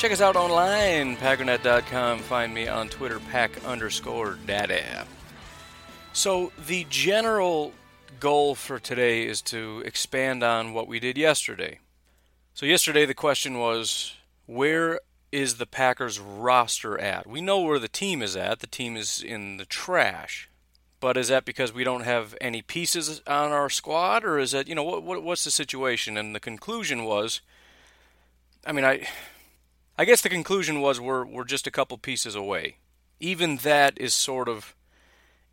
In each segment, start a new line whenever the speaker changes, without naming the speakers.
Check us out online, packernet.com. Find me on Twitter, pack underscore daddy. So, the general goal for today is to expand on what we did yesterday. So, yesterday the question was where is the Packers roster at? We know where the team is at. The team is in the trash. But is that because we don't have any pieces on our squad, or is that you know what, what what's the situation? And the conclusion was, I mean, I I guess the conclusion was we're we're just a couple pieces away. Even that is sort of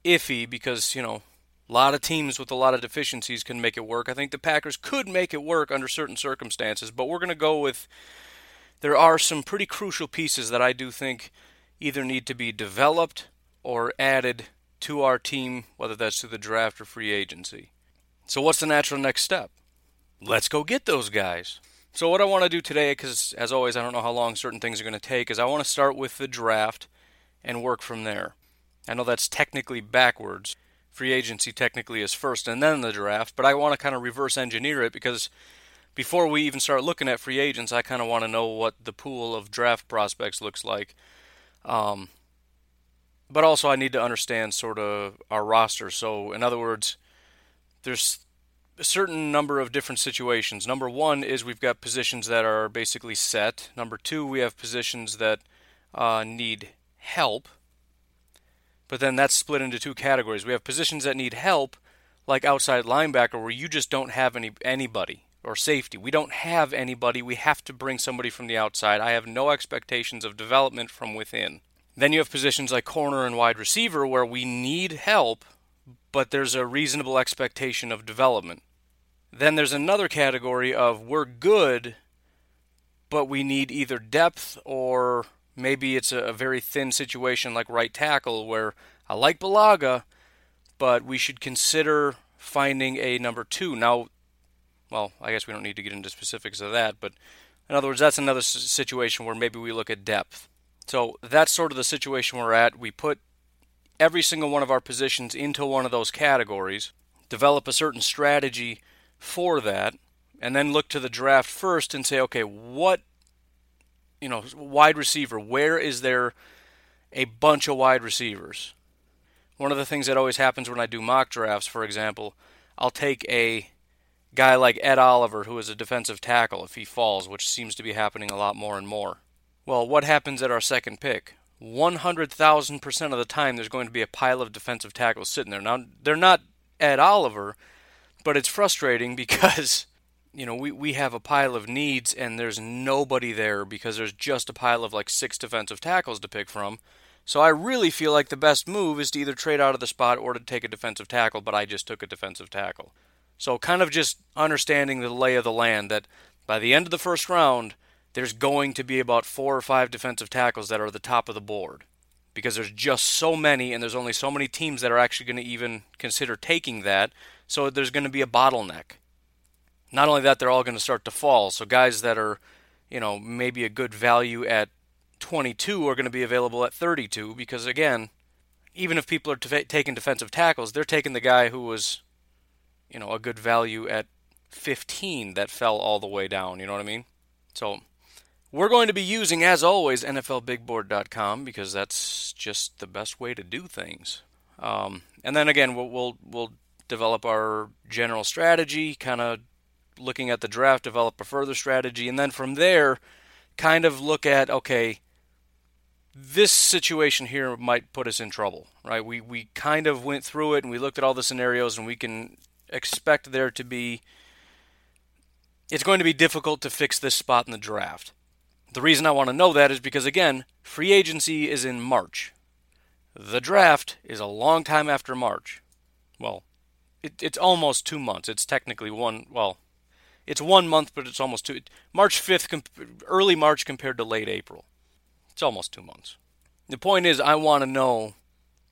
iffy because you know a lot of teams with a lot of deficiencies can make it work. I think the Packers could make it work under certain circumstances, but we're going to go with there are some pretty crucial pieces that I do think either need to be developed or added to our team, whether that's through the draft or free agency. So, what's the natural next step? Let's go get those guys. So, what I want to do today, because as always, I don't know how long certain things are going to take, is I want to start with the draft and work from there. I know that's technically backwards. Free agency technically is first and then the draft, but I want to kind of reverse engineer it because before we even start looking at free agents, I kind of want to know what the pool of draft prospects looks like. Um, but also I need to understand sort of our roster. So, in other words, there's a certain number of different situations. Number one is we've got positions that are basically set. Number two, we have positions that uh, need help. But then that's split into two categories. We have positions that need help, like outside linebacker, where you just don't have any anybody or safety. We don't have anybody. We have to bring somebody from the outside. I have no expectations of development from within. Then you have positions like corner and wide receiver where we need help, but there's a reasonable expectation of development. Then there's another category of we're good, but we need either depth or maybe it's a, very thin situation like right tackle where I like Bulaga, but we should consider finding a number two. Now, well, I guess we don't need to get into specifics of that, but in other words, that's another situation where maybe we look at depth. So that's sort of the situation we're at. We put every single one of our positions into one of those categories, develop a certain strategy for that, and then look to the draft first and say, okay, what, you know, wide receiver, where is there a bunch of wide receivers? One of the things that always happens when I do mock drafts, for example, I'll take a guy like Ed Oliver, who is a defensive tackle, if he falls, which seems to be happening a lot more and more. Well, what happens at our second pick? 100,000% of the time, there's going to be a pile of defensive tackles sitting there. Now, they're not Ed Oliver, but it's frustrating because, you know, we, we have a pile of needs and there's nobody there because there's just a pile of like six defensive tackles to pick from. So I really feel like the best move is to either trade out of the spot or to take a defensive tackle, but I just took a defensive tackle. So kind of just understanding the lay of the land that by the end of the first round, there's going to be about four or five defensive tackles that are the top of the board because there's just so many and there's only so many teams that are actually going to even consider taking that. So there's going to be a bottleneck. Not only that, they're all going to start to fall. So guys that are, you know, maybe a good value at 22 are going to be available at 32 because again, even if people are t- taking defensive tackles, they're taking the guy who was, you know, a good value at 15 that fell all the way down. You know what I mean? So we're going to be using, as always, NFLBigBoard.com because that's just the best way to do things. Um, and then again, we'll, we'll, we'll develop our general strategy, kind of looking at the draft, develop a further strategy, and then from there, kind of look at okay, this situation here might put us in trouble, right? We we kind of went through it and we looked at all the scenarios and we can expect there to be it's going to be difficult to fix this spot in the draft. The reason I want to know that is because again, free agency is in March. The draft is a long time after March. Well, it, it's almost two months. It's technically one. Well, it's one month, but it's almost two. March 5th, early March compared to late April. It's almost two months. The point is, I want to know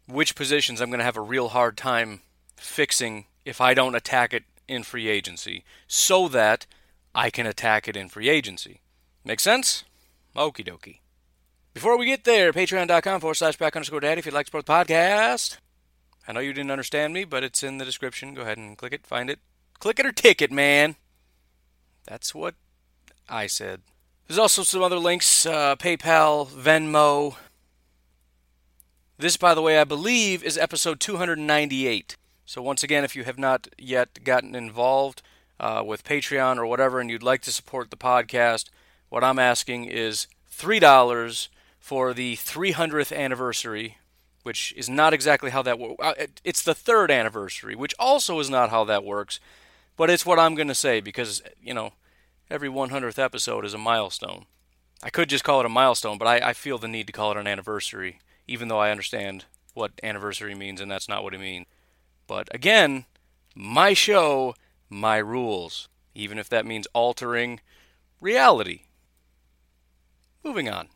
which positions I'm going to have a real hard time fixing if I don't attack it in free agency so that I can attack it in free agency. Make sense? Okie dokie. Before we get there, patreon.com forward slash pack underscore daddy if you'd like to support the podcast. I know you didn't understand me, but it's in the description. Go ahead and click it, find it. Click it or tick it, man. That's what I said. There's also some other links uh, PayPal, Venmo. This, by the way, I believe is episode 298. So, once again, if you have not yet gotten involved uh, with Patreon or whatever and you'd like to support the podcast, what I'm asking is $3 for the 300th anniversary, which is not exactly how that works. Uh, it's the third anniversary, which also is not how that works, but it's what I'm going to say because, you know, every 100th episode is a milestone. I could just call it a milestone, but I, I feel the need to call it an anniversary, even though I understand what anniversary means and that's not what it means. But again, my show, my rules, even if that means altering reality. Moving on.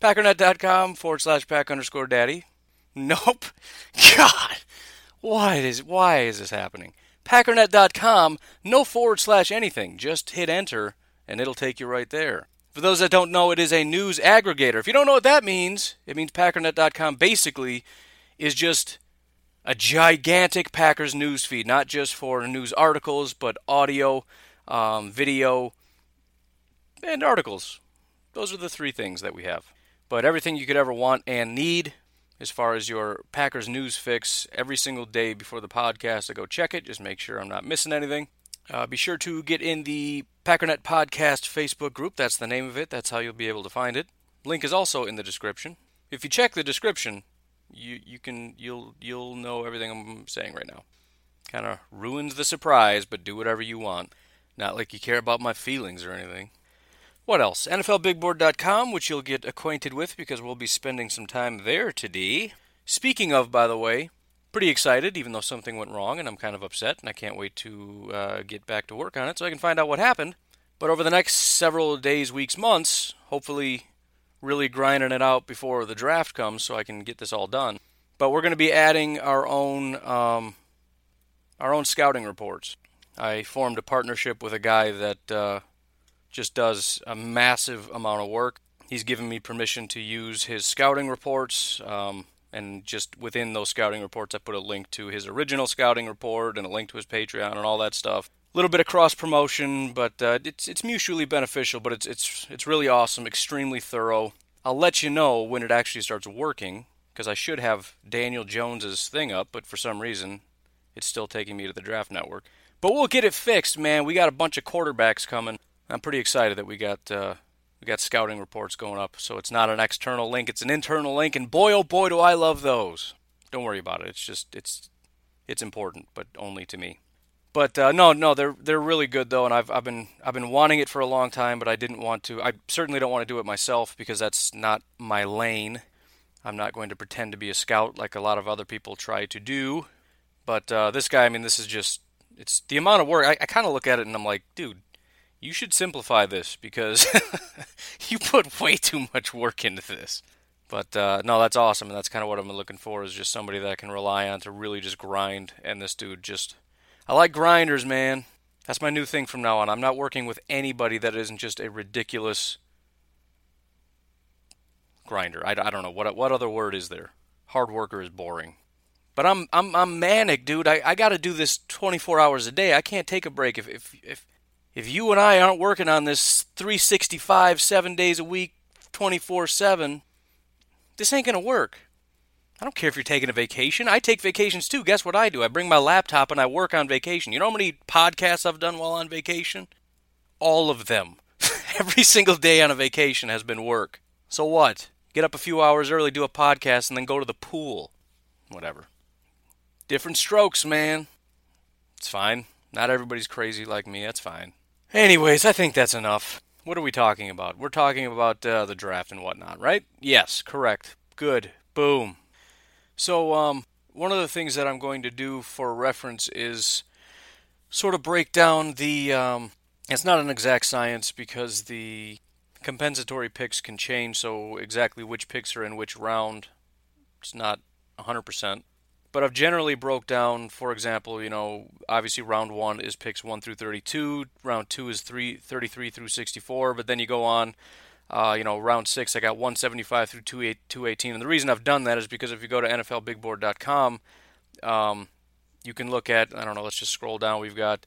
Packernet.com forward slash pack underscore daddy. Nope. God. Why is why is this happening? Packernet.com, no forward slash anything. Just hit enter and it'll take you right there. For those that don't know, it is a news aggregator. If you don't know what that means, it means Packernet.com basically is just a gigantic Packers news feed, not just for news articles, but audio, um, video, and articles. Those are the three things that we have. But everything you could ever want and need as far as your Packers news fix every single day before the podcast. I go check it, just make sure I'm not missing anything. Uh, be sure to get in the Packernet Podcast Facebook group. That's the name of it. That's how you'll be able to find it. Link is also in the description. If you check the description, you you can you'll you'll know everything I'm saying right now. Kind of ruins the surprise, but do whatever you want. Not like you care about my feelings or anything. What else? NFLBigBoard.com, which you'll get acquainted with because we'll be spending some time there today. Speaking of, by the way, pretty excited, even though something went wrong, and I'm kind of upset, and I can't wait to uh, get back to work on it so I can find out what happened. But over the next several days, weeks, months, hopefully really grinding it out before the draft comes so I can get this all done. But we're going to be adding our own um, our own scouting reports. I formed a partnership with a guy that uh, just does a massive amount of work. He's given me permission to use his scouting reports, um, and just within those scouting reports, I put a link to his original scouting report and a link to his Patreon and all that stuff. A little bit of cross promotion, but uh, it's it's mutually beneficial. But it's it's it's really awesome, extremely thorough. I'll let you know when it actually starts working because I should have Daniel Jones's thing up, but for some reason, it's still taking me to the Draft Network. But we'll get it fixed, man. We got a bunch of quarterbacks coming. I'm pretty excited that we got uh, we got scouting reports going up. So it's not an external link; it's an internal link, and boy, oh boy, do I love those. Don't worry about it. It's just it's it's important, but only to me. But uh, no, no, they're they're really good though, and I've I've been I've been wanting it for a long time, but I didn't want to. I certainly don't want to do it myself because that's not my lane. I'm not going to pretend to be a scout like a lot of other people try to do. But uh, this guy, I mean, this is just it's the amount of work. I, I kind of look at it and I'm like, dude, you should simplify this because you put way too much work into this. But uh, no, that's awesome, and that's kind of what I'm looking for is just somebody that I can rely on to really just grind. And this dude just, I like grinders, man. That's my new thing from now on. I'm not working with anybody that isn't just a ridiculous grinder. I, I don't know what what other word is there. Hard worker is boring. But I'm I'm I'm manic, dude. I, I got to do this 24 hours a day. I can't take a break if if if if you and I aren't working on this 365, seven days a week, 24 7, this ain't going to work. I don't care if you're taking a vacation. I take vacations too. Guess what I do? I bring my laptop and I work on vacation. You know how many podcasts I've done while on vacation? All of them. Every single day on a vacation has been work. So what? get up a few hours early, do a podcast, and then go to the pool. Whatever. Different strokes, man. It's fine. Not everybody's crazy like me. That's fine. Anyways, I think that's enough. What are we talking about? We're talking about uh, the draft and whatnot, right? Yes, correct. Good. Boom. So, um, one of the things that I'm going to do for reference is sort of break down the. Um, it's not an exact science because the compensatory picks can change, so exactly which picks are in which round, it's not 100%. But I've generally broke down, for example, you know, obviously round one is picks 1 through 32, round two is three, 33 through 64, but then you go on, uh, you know, round six, I got 175 through 218. And the reason I've done that is because if you go to NFLBigBoard.com, um, you can look at, I don't know, let's just scroll down. We've got,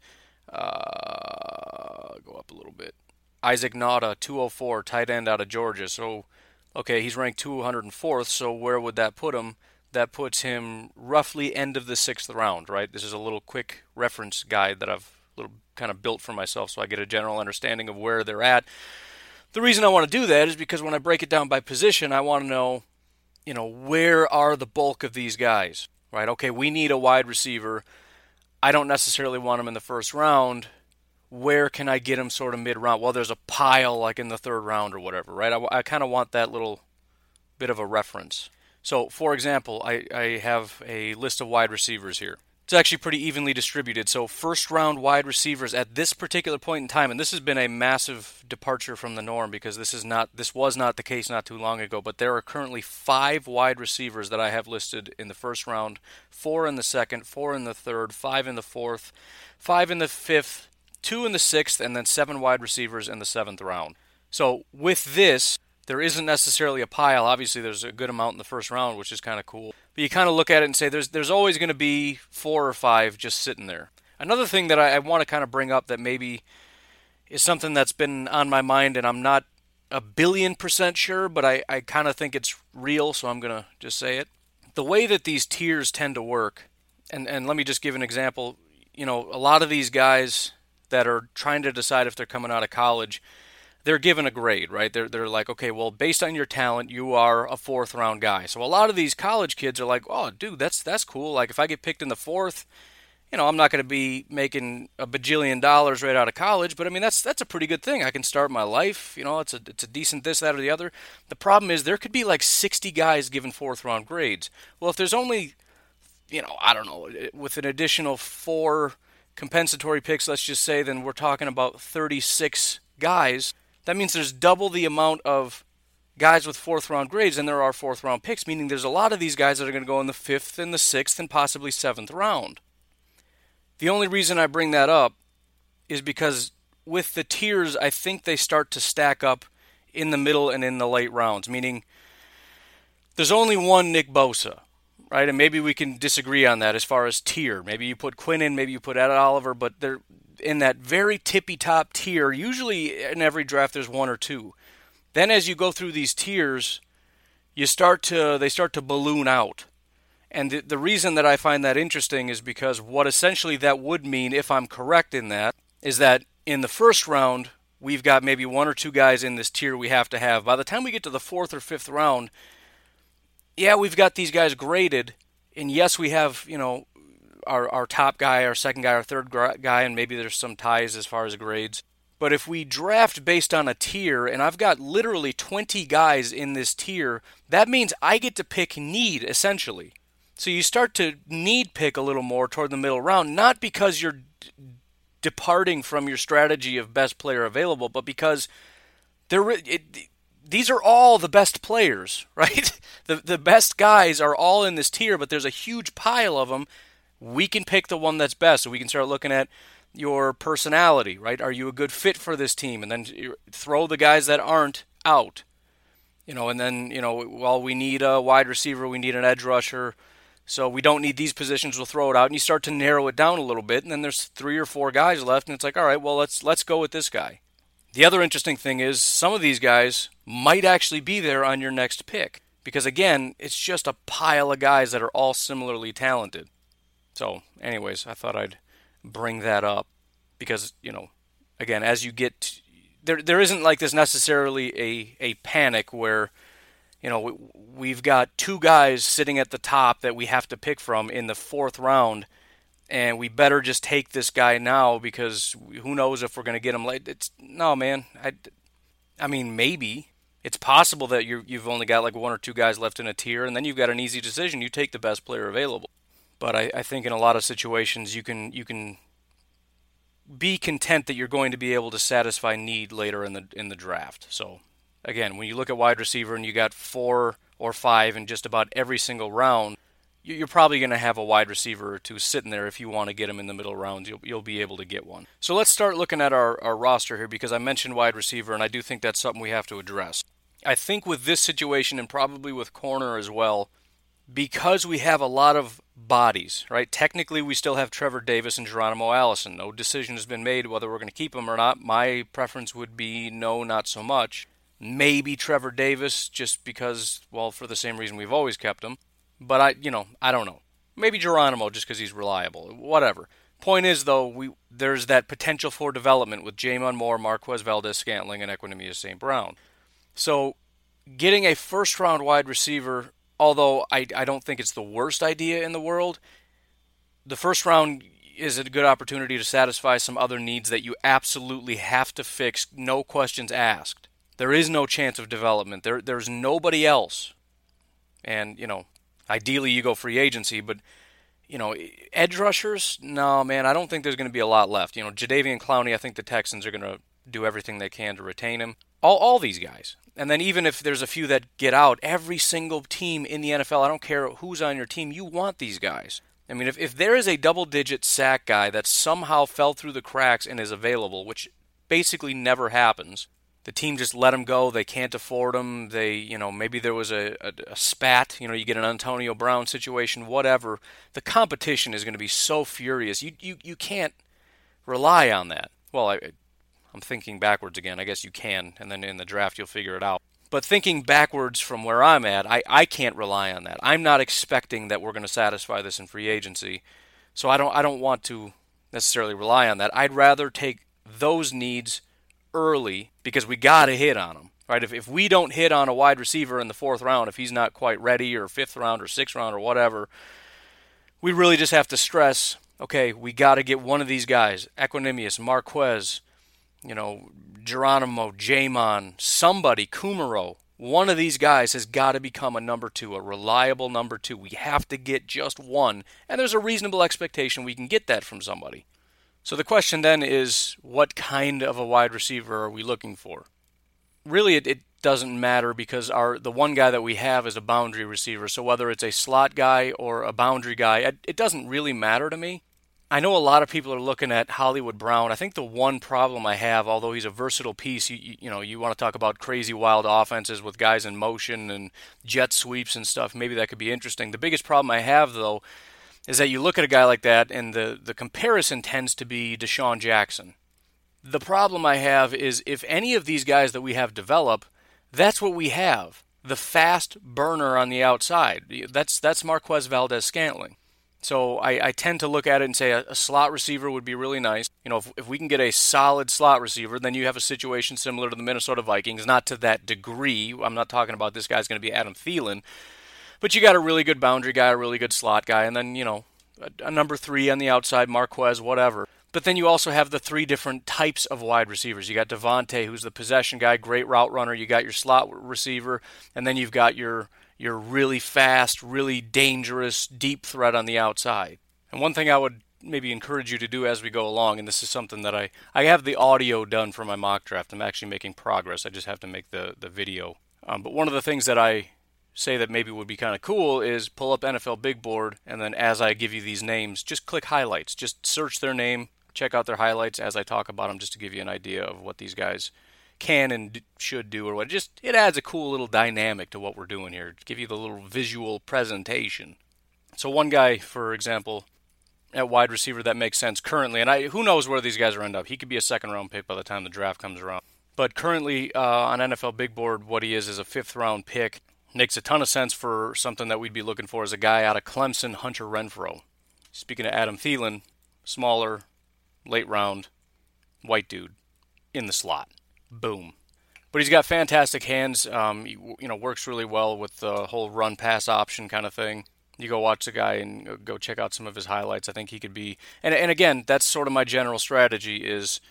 uh, go up a little bit. Isaac Nauta, 204, tight end out of Georgia. So, okay, he's ranked 204th, so where would that put him? That puts him roughly end of the sixth round, right? This is a little quick reference guide that I've little kind of built for myself so I get a general understanding of where they're at. The reason I want to do that is because when I break it down by position, I want to know, you know, where are the bulk of these guys, right? Okay, we need a wide receiver. I don't necessarily want him in the first round where can I get him sort of mid round? Well, there's a pile like in the third round or whatever, right? I, I kind of want that little bit of a reference. So, for example, I, I have a list of wide receivers here. It's actually pretty evenly distributed. So, first round wide receivers at this particular point in time, and this has been a massive departure from the norm because this is not this was not the case not too long ago. But there are currently five wide receivers that I have listed in the first round, four in the second, four in the third, five in the fourth, five in the fifth, two in the sixth, and then seven wide receivers in the seventh round. So with this, there isn't necessarily a pile. Obviously, there's a good amount in the first round, which is kind of cool. But you kind of look at it and say there's there's always going to be four or five just sitting there. Another thing that I, I want to kind of bring up that maybe is something that's been on my mind, and I'm not a billion percent sure, but I, I kind of think it's real, so I'm going to just say it. The way that these tiers tend to work, and, and let me just give an example. You know, a lot of these guys that are trying to decide if they're coming out of college, they're given a grade, right? They're, they're like, okay, well, based on your talent, you are a fourth round guy. So a lot of these college kids are like, oh, dude, that's that's cool. Like if I get picked in the fourth, you know, I'm not going to be making a bajillion dollars right out of college, but I mean that's that's a pretty good thing. I can start my life. You know, it's a it's a decent this, that, or the other. The problem is there could be like 60 guys given fourth round grades. Well, if there's only, you know, I don't know, with an additional four compensatory picks, let's just say, then we're talking about 36 guys. That means there's double the amount of guys with fourth round grades than there are fourth round picks, meaning there's a lot of these guys that are going to go in the fifth and the sixth and possibly seventh round. The only reason I bring that up is because with the tiers, I think they start to stack up in the middle and in the late rounds, meaning there's only one Nick Bosa right? And maybe we can disagree on that as far as tier. Maybe you put Quinn in, maybe you put Ed Oliver, but they're in that very tippy top tier. Usually in every draft there's one or two. Then as you go through these tiers, you start to they start to balloon out. And the, the reason that I find that interesting is because what essentially that would mean, if I'm correct in that, is that in the first round, we've got maybe one or two guys in this tier we have to have. By the time we get to the fourth or fifth round, yeah, we've got these guys graded, and yes, we have you know our our top guy, our second guy, our third guy, and maybe there's some ties as far as grades. But if we draft based on a tier, and I've got literally 20 guys in this tier, that means I get to pick need essentially. So you start to need pick a little more toward the middle round, not because you're d- departing from your strategy of best player available, but because there it, these are all the best players, right? The the best guys are all in this tier, but there's a huge pile of them. We can pick the one that's best, so we can start looking at your personality, right? Are you a good fit for this team? And then throw the guys that aren't out. You know, and then, you know, well, we need a wide receiver, we need an edge rusher. So we don't need these positions, we'll throw it out and you start to narrow it down a little bit and then there's three or four guys left and it's like, all right, well let's let's go with this guy. The other interesting thing is some of these guys might actually be there on your next pick because again, it's just a pile of guys that are all similarly talented. So, anyways, I thought I'd bring that up because, you know, again, as you get there there isn't like this necessarily a a panic where you know, we've got two guys sitting at the top that we have to pick from in the fourth round, and we better just take this guy now because who knows if we're going to get him late. It's no man. I, I mean, maybe it's possible that you you've only got like one or two guys left in a tier, and then you've got an easy decision. You take the best player available. But I, I think in a lot of situations you can you can be content that you're going to be able to satisfy need later in the in the draft. So again, when you look at wide receiver and you got four or five in just about every single round, you're probably going to have a wide receiver or two sitting there if you want to get them in the middle rounds. You'll, you'll be able to get one. So let's start looking at our, our roster here because I mentioned wide receiver, and I do think that's something we have to address. I think with this situation and probably with corner as well, because we have a lot of bodies, right? Technically, we still have Trevor Davis and Geronimo Allison. No decision has been made whether we're going to keep them or not. My preference would be no, not so much. Maybe Trevor Davis, just because, well, for the same reason we've always kept him. But I, you know, I don't know. Maybe Geronimo, just because he's reliable. Whatever. Point is, though, we there's that potential for development with J'Mon Moore, Marquez Valdes-Scantling, and Equanimeous St. Brown. So, getting a first round wide receiver, although I, I don't think it's the worst idea in the world, the first round is a good opportunity to satisfy some other needs that you absolutely have to fix, no questions asked. There is no chance of development. There, there's nobody else. And, you know, ideally you go free agency, but, you know, edge rushers, no, man, I don't think there's going to be a lot left. You know, Jadeveon Clowney, I think the Texans are going to do everything they can to retain him. All, all these guys. And then even if there's a few that get out, every single team in the NFL, I don't care who's on your team, you want these guys. I mean, if, if there is a double digit sack guy that somehow fell through the cracks and is available, which basically never happens, the team just let him go. They can't afford him. They, you know, maybe there was a, a, a, spat. You know, you get an Antonio Brown situation, whatever. The competition is going to be so furious. You, you, you can't rely on that. Well, I, I'm thinking backwards again. I guess you can, and then in the draft you'll figure it out. But thinking backwards from where I'm at, I, I can't rely on that. I'm not expecting that we're going to satisfy this in free agency, so I don't I don't want to necessarily rely on that. I'd rather take those needs early because we got to hit on them. Right? If, if we don't hit on a wide receiver in the fourth round, if he's not quite ready, or fifth round, or sixth round, or whatever, we really just have to stress okay, we got to get one of these guys Equanimeous, Marquez, you know, Geronimo, J'Mon, somebody, Kumerow, One of these guys has got to become a number two, a reliable number two. We have to get just one, and there's a reasonable expectation we can get that from somebody. So the question then is what kind of a wide receiver are we looking for? Really, it, it, doesn't matter because our the one guy that we have is a boundary receiver. So whether it's a slot guy or a boundary guy, it, it doesn't really matter to me. I know a lot of people are looking at Hollywood Brown. I think the one problem I have, although he's a versatile piece, you, you, know, you want to talk about crazy wild offenses with guys in motion and jet sweeps and stuff. Maybe that could be interesting. The biggest problem I have though is that you look at a guy like that and the, the comparison tends to be DeSean Jackson. The problem I have is if any of these guys that we have develop, that's what we have. The fast burner on the outside. That's that's Marquez Valdes-Scantling. So I, I, tend to look at it and say a, a, slot receiver would be really nice. You know, if, if we can get a solid slot receiver, then you have a situation similar to the Minnesota Vikings, not to that degree. I'm not talking about this guy's going to be Adam Thielen, but you got a really good boundary guy, a really good slot guy, and then, you know, a, a number three on the outside, Marquez, whatever. But then you also have the three different types of wide receivers. You got Davante, who's the possession guy, great route runner. You got your slot receiver, and then you've got your your really fast, really dangerous deep threat on the outside. And one thing I would maybe encourage you to do as we go along, and this is something that I I have the audio done for my mock draft. I'm actually making progress. I just have to make the the video. Um, but one of the things that I say that maybe would be kind of cool is pull up NFL Big Board and then as I give you these names, just click highlights. Just search their name, check out their highlights as I talk about them, just to give you an idea of what these guys can and should do or what. Just it adds a cool little dynamic to what we're doing here. Give you the little visual presentation. So one guy, for example, at wide receiver that makes sense currently, and I who knows where these guys are end up. He could be a second round pick by the time the draft comes around. But currently uh, on NFL Big Board, what he is is a fifth round pick Makes a ton of sense for something that we'd be looking for as a guy out of Clemson, Hunter Renfrow. Speaking of Adam Thielen, smaller, late round, white dude in the slot. Boom. But he's got fantastic hands. Um, you know, works really well with the whole run pass option kind of thing. You go watch the guy and go check out some of his highlights. I think he could be. And and again, that's sort of my general strategy is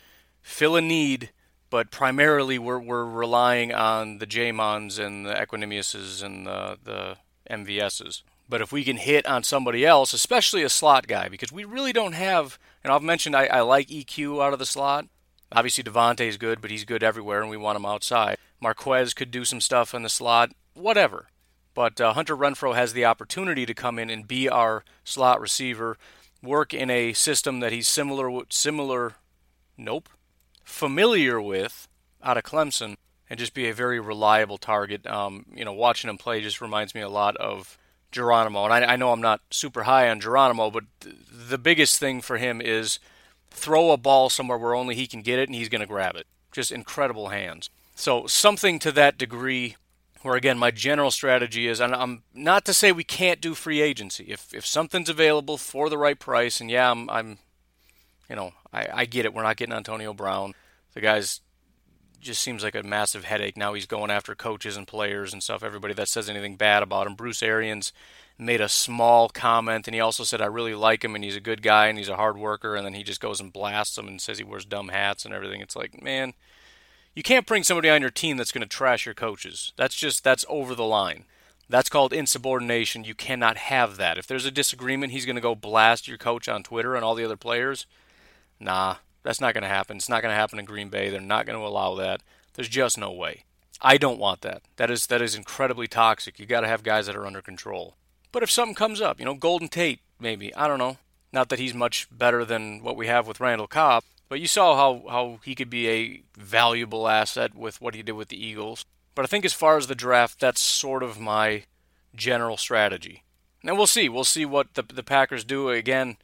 fill a need, but primarily we're we're relying on the J'Mons and the Equanimeouses and the the MVSs. But if we can hit on somebody else, especially a slot guy, because we really don't have, and I've mentioned I, I like EQ out of the slot. Obviously, Davante is good, but he's good everywhere, and we want him outside. Marquez could do some stuff in the slot, whatever. But uh, Hunter Renfrow has the opportunity to come in and be our slot receiver, work in a system that he's similar, similar, nope, familiar with out of Clemson, and just be a very reliable target. Um, you know, watching him play just reminds me a lot of Geronimo. And I, I know I'm not super high on Geronimo, but th- the biggest thing for him is throw a ball somewhere where only he can get it and he's going to grab it. Just incredible hands. So something to that degree where again my general strategy is and I'm not to say we can't do free agency. If if something's available for the right price and yeah, I'm I'm you know, I, I get it. We're not getting Antonio Brown. The guy's just seems like a massive headache. Now he's going after coaches and players and stuff. Everybody that says anything bad about him. Bruce Arians made a small comment, and he also said, "I really like him, and he's a good guy, and he's a hard worker." And then he just goes and blasts him and says he wears dumb hats and everything. It's like, man, you can't bring somebody on your team that's going to trash your coaches. That's just that's over the line. That's called insubordination. You cannot have that. If there's a disagreement, he's going to go blast your coach on Twitter and all the other players. Nah, that's not going to happen. It's not going to happen in Green Bay. They're not going to allow that. There's just no way. I don't want that. That is that is incredibly toxic. You got to have guys that are under control. But if something comes up, you know, Golden Tate, maybe I don't know. Not that he's much better than what we have with Randall Cobb, but you saw how how he could be a valuable asset with what he did with the Eagles. But I think as far as the draft, that's sort of my general strategy. And we'll see. We'll see what the the Packers do again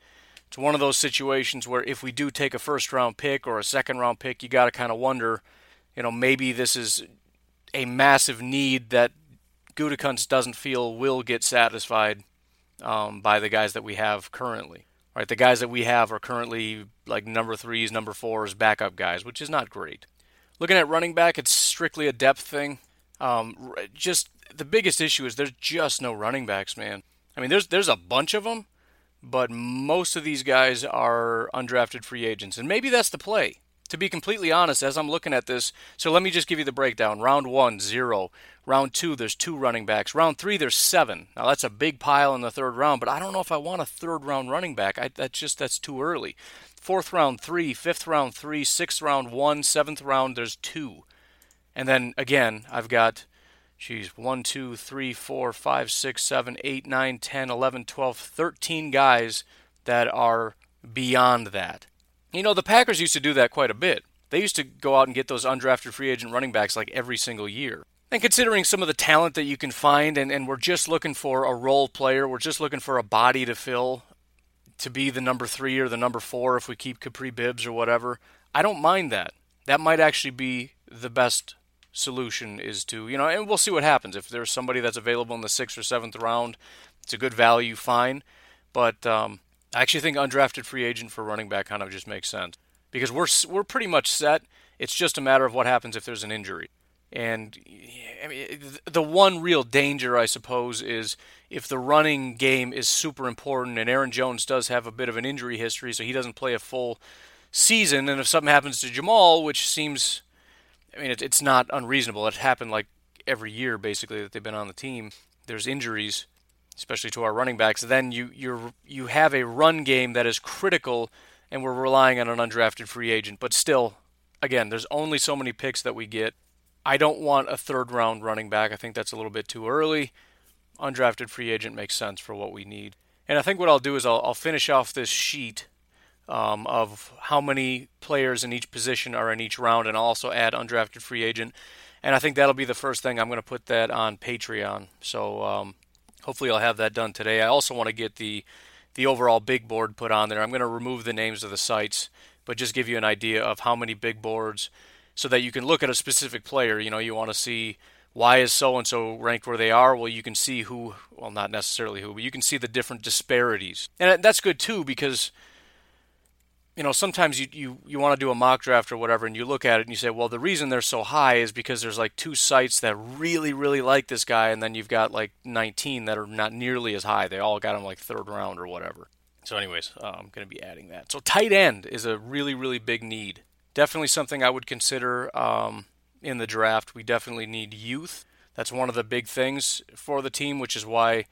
it's one of those situations where if we do take a first round pick or a second round pick, you got to kind of wonder, you know, maybe this is a massive need that Gutekunst doesn't feel will get satisfied um, by the guys that we have currently. Right, the guys that we have are currently like number threes, number fours, backup guys, which is not great. Looking at running back, it's strictly a depth thing. Um, just the biggest issue is there's just no running backs, man. I mean, there's there's a bunch of them, but most of these guys are undrafted free agents. And maybe that's the play. To be completely honest, as I'm looking at this, so let me just give you the breakdown. Round one, zero. Round two, there's two running backs. Round three, there's seven. Now that's a big pile in the third round, but I don't know if I want a third round running back. I, that's just that's too early. Fourth round, three. Fifth round, three. Sixth round, one. Seventh round, there's two. And then again, I've got Geez, 1, 2, 3, 4, 5, 6, 7, 8, 9, 10, 11, 12, 13 guys that are beyond that. You know, the Packers used to do that quite a bit. They used to go out and get those undrafted free agent running backs like every single year. And considering some of the talent that you can find, and, and we're just looking for a role player, we're just looking for a body to fill to be the number three or the number four if we keep Kapri Bibbs or whatever. I don't mind that. That might actually be the best solution is to, you know, and we'll see what happens. If there's somebody that's available in the sixth or seventh round, it's a good value, fine. But um, I actually think undrafted free agent for running back kind of just makes sense because we're we're pretty much set. It's just a matter of what happens if there's an injury. And I mean, the one real danger, I suppose, is if the running game is super important, and Aaron Jones does have a bit of an injury history, so he doesn't play a full season. And if something happens to Jamal, which seems I mean, it, it's not unreasonable. It happened like every year basically that they've been on the team. There's injuries, especially to our running backs. Then you you you have a run game that is critical, and we're relying on an undrafted free agent. But still, again, there's only so many picks that we get. I don't want a third round running back. I think that's a little bit too early. Undrafted free agent makes sense for what we need. And I think what I'll do is I'll, I'll finish off this sheet um, of how many players in each position are in each round, and I'll also add undrafted free agent. And I think that'll be the first thing I'm going to put that on Patreon. So um, hopefully I'll have that done today. I also want to get the the overall big board put on there. I'm going to remove the names of the sites, but just give you an idea of how many big boards, so that you can look at a specific player. You know, you want to see why is so and so ranked where they are? Well, you can see who, well, not necessarily who, but you can see the different disparities. And that's good too because you know, sometimes you, you, you want to do a mock draft or whatever, and you look at it and you say, well, the reason they're so high is because there's like two sites that really, really like this guy, and then you've got like 19 that are not nearly as high. They all got him like third round or whatever. So, anyways, uh, I'm going to be adding that. So, tight end is a really, really big need. Definitely something I would consider um, in the draft. We definitely need youth. That's one of the big things for the team, which is why,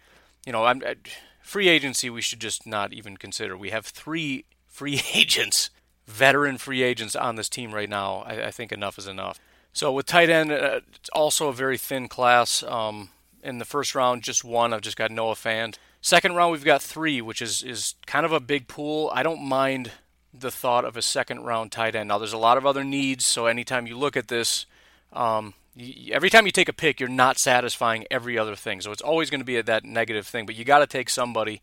you know, I'm, I, free agency we should just not even consider. We have three free agents, veteran free agents on this team right now. I, I think enough is enough. So with tight end, uh, it's also a very thin class. Um, in the first round, just one. I've just got Noah Fant. Second round, we've got three, which is is kind of a big pool. I don't mind the thought of a second round tight end. Now, there's a lot of other needs, so anytime you look at this, um, you, every time you take a pick, you're not satisfying every other thing. So it's always going to be a, that negative thing. But you got to take somebody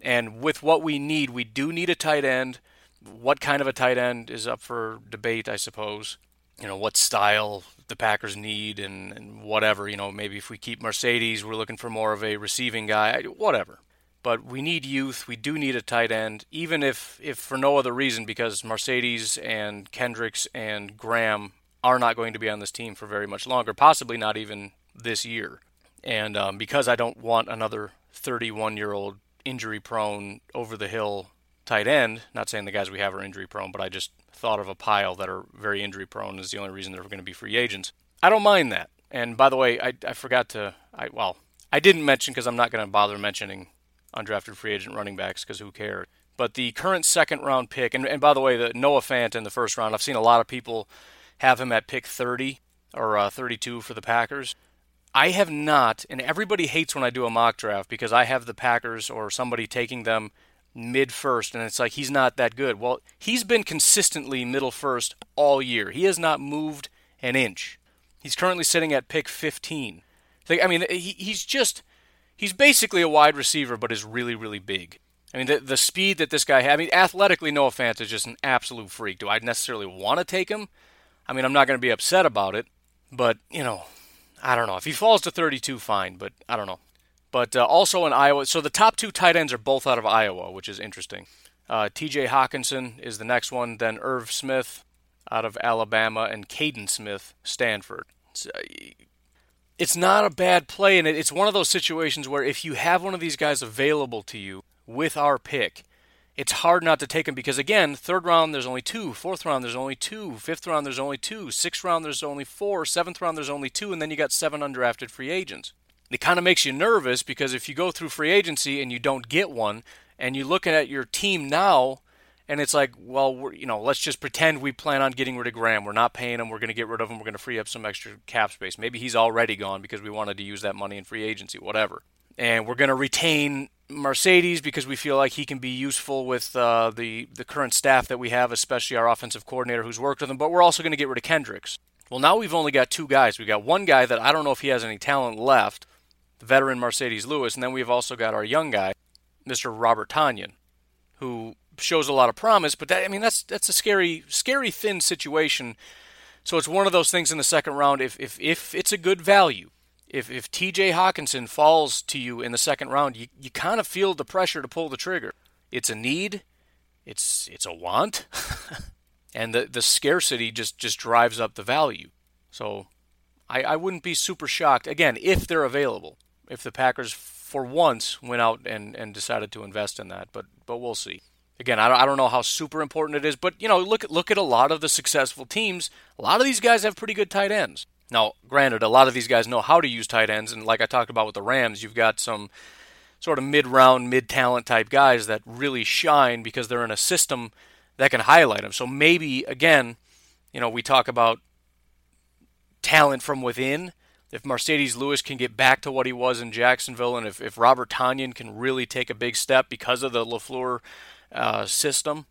and with what we need, we do need a tight end. What kind of a tight end is up for debate, I suppose. You know, what style the Packers need and, and whatever. You know, maybe if we keep Marcedes, we're looking for more of a receiving guy, whatever. But we need youth. We do need a tight end, even if, if for no other reason, because Marcedes and Kendricks and Graham are not going to be on this team for very much longer, possibly not even this year. And um, because I don't want another 31 year old injury prone, over the hill tight end. Not saying the guys we have are injury prone, but I just thought of a pile that are very injury prone is the only reason they're going to be free agents. I don't mind that. And by the way, I, I forgot to, I well, I didn't mention because I'm not going to bother mentioning undrafted free agent running backs because who cares. But the current second round pick, and, and by the way, the Noah Fant in the first round, I've seen a lot of people have him at pick 30 or uh, 32 for the Packers. I have not, and everybody hates when I do a mock draft because I have the Packers or somebody taking them mid first, and it's like he's not that good. Well, he's been consistently middle first all year. He has not moved an inch. He's currently sitting at pick 15. I mean, he's just, he's basically a wide receiver, but is really, really big. I mean, the, the speed that this guy has, I mean, athletically, Noah Fant is just an absolute freak. Do I necessarily want to take him? I mean, I'm not going to be upset about it, but, you know, I don't know. If he falls to 32, fine, but I don't know. But uh, also in Iowa, so the top two tight ends are both out of Iowa, which is interesting. Uh, T.J. Hockenson is the next one, then Irv Smith out of Alabama, and Kaden Smith, Stanford. It's, uh, it's not a bad play, and it's one of those situations where if you have one of these guys available to you with our pick, it's hard not to take him because again, third round there's only two, fourth round there's only two, fifth round there's only two, sixth round there's only four, seventh round there's only two, and then you got seven undrafted free agents. It kind of makes you nervous because if you go through free agency and you don't get one, and you're looking at your team now, and it's like, well, you know, let's just pretend we plan on getting rid of Graham. We're not paying him. We're going to get rid of him. We're going to free up some extra cap space. Maybe he's already gone because we wanted to use that money in free agency, whatever. And we're going to retain Marcedes because we feel like he can be useful with uh, the the current staff that we have, especially our offensive coordinator who's worked with him. But we're also going to get rid of Kendricks. Well, now we've only got two guys. We've got one guy that I don't know if he has any talent left, the veteran Marcedes Lewis, and then we've also got our young guy, Mr. Robert Tonyan, who shows a lot of promise. But that, I mean, that's that's a scary, scary thin situation. So it's one of those things in the second round. If if if it's a good value, if if TJ Hockenson falls to you in the second round, you, you kind of feel the pressure to pull the trigger. It's a need, it's it's a want, and the the scarcity just just drives up the value. So I, I wouldn't be super shocked again if they're available. If the Packers for once went out and, and decided to invest in that, but but we'll see. Again, I don't, I don't know how super important it is, but you know, look at look at a lot of the successful teams. A lot of these guys have pretty good tight ends. Now, granted, a lot of these guys know how to use tight ends, and like I talked about with the Rams, you've got some sort of mid-round, mid-talent type guys that really shine because they're in a system that can highlight them. So maybe again, you know, we talk about talent from within. If Marcedes Lewis can get back to what he was in Jacksonville, and if, if Robert Tonyan can really take a big step because of the LaFleur uh, system,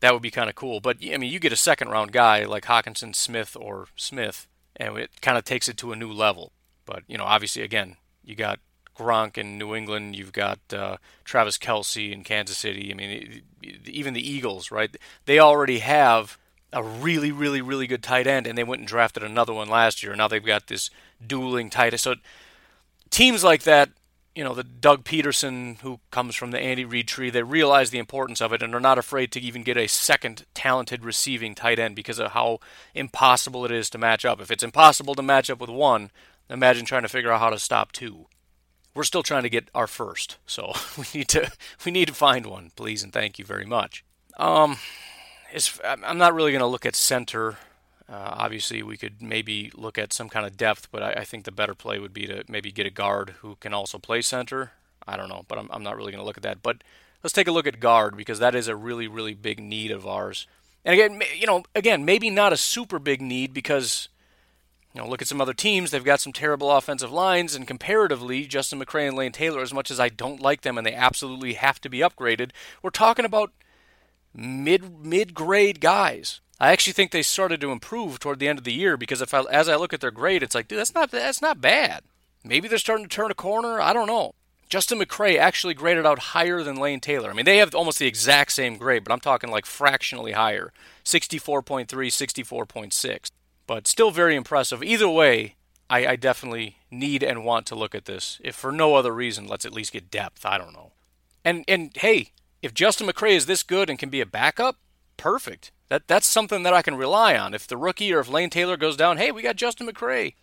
that would be kind of cool. But I mean, you get a second round guy like Hockenson, Smith, or Smith and it kind of takes it to a new level. But you know, obviously, again, you got Gronk in New England, you've got uh, Travis Kelce in Kansas City. I mean, even the Eagles, right? They already have a really, really, really good tight end, and they went and drafted another one last year. Now they've got this dueling tight end. So teams like that, you know, the Doug Pederson who comes from the Andy Reid tree, they realize the importance of it and are not afraid to even get a second talented receiving tight end because of how impossible it is to match up. If it's impossible to match up with one, imagine trying to figure out how to stop two. We're still trying to get our first, so we need to we need to find one, please and thank you very much. Um, I'm not really going to look at center uh, obviously, we could maybe look at some kind of depth, but I, I, think the better play would be to maybe get a guard who can also play center. I don't know, but I'm, I'm not really going to look at that. But let's take a look at guard because that is a really, really big need of ours. And again, you know, again, maybe not a super big need because, you know, look at some other teams. They've got some terrible offensive lines, and comparatively, Justin McCray and Lane Taylor, as much as I don't like them and they absolutely have to be upgraded, we're talking about mid mid grade guys. I actually think they started to improve toward the end of the year because if I, as I look at their grade, it's like, dude, that's not that's not bad. Maybe they're starting to turn a corner. I don't know. Justin McCray actually graded out higher than Lane Taylor. I mean, they have almost the exact same grade, but I'm talking like fractionally higher 64.3, 64.6. But still very impressive. Either way, I, I, definitely need and want to look at this. If for no other reason, let's at least get depth. I don't know. And and hey, if Justin McCray is this good and can be a backup, perfect. That that's something that I can rely on. If the rookie or if Lane Taylor goes down, hey, we got Justin McCray.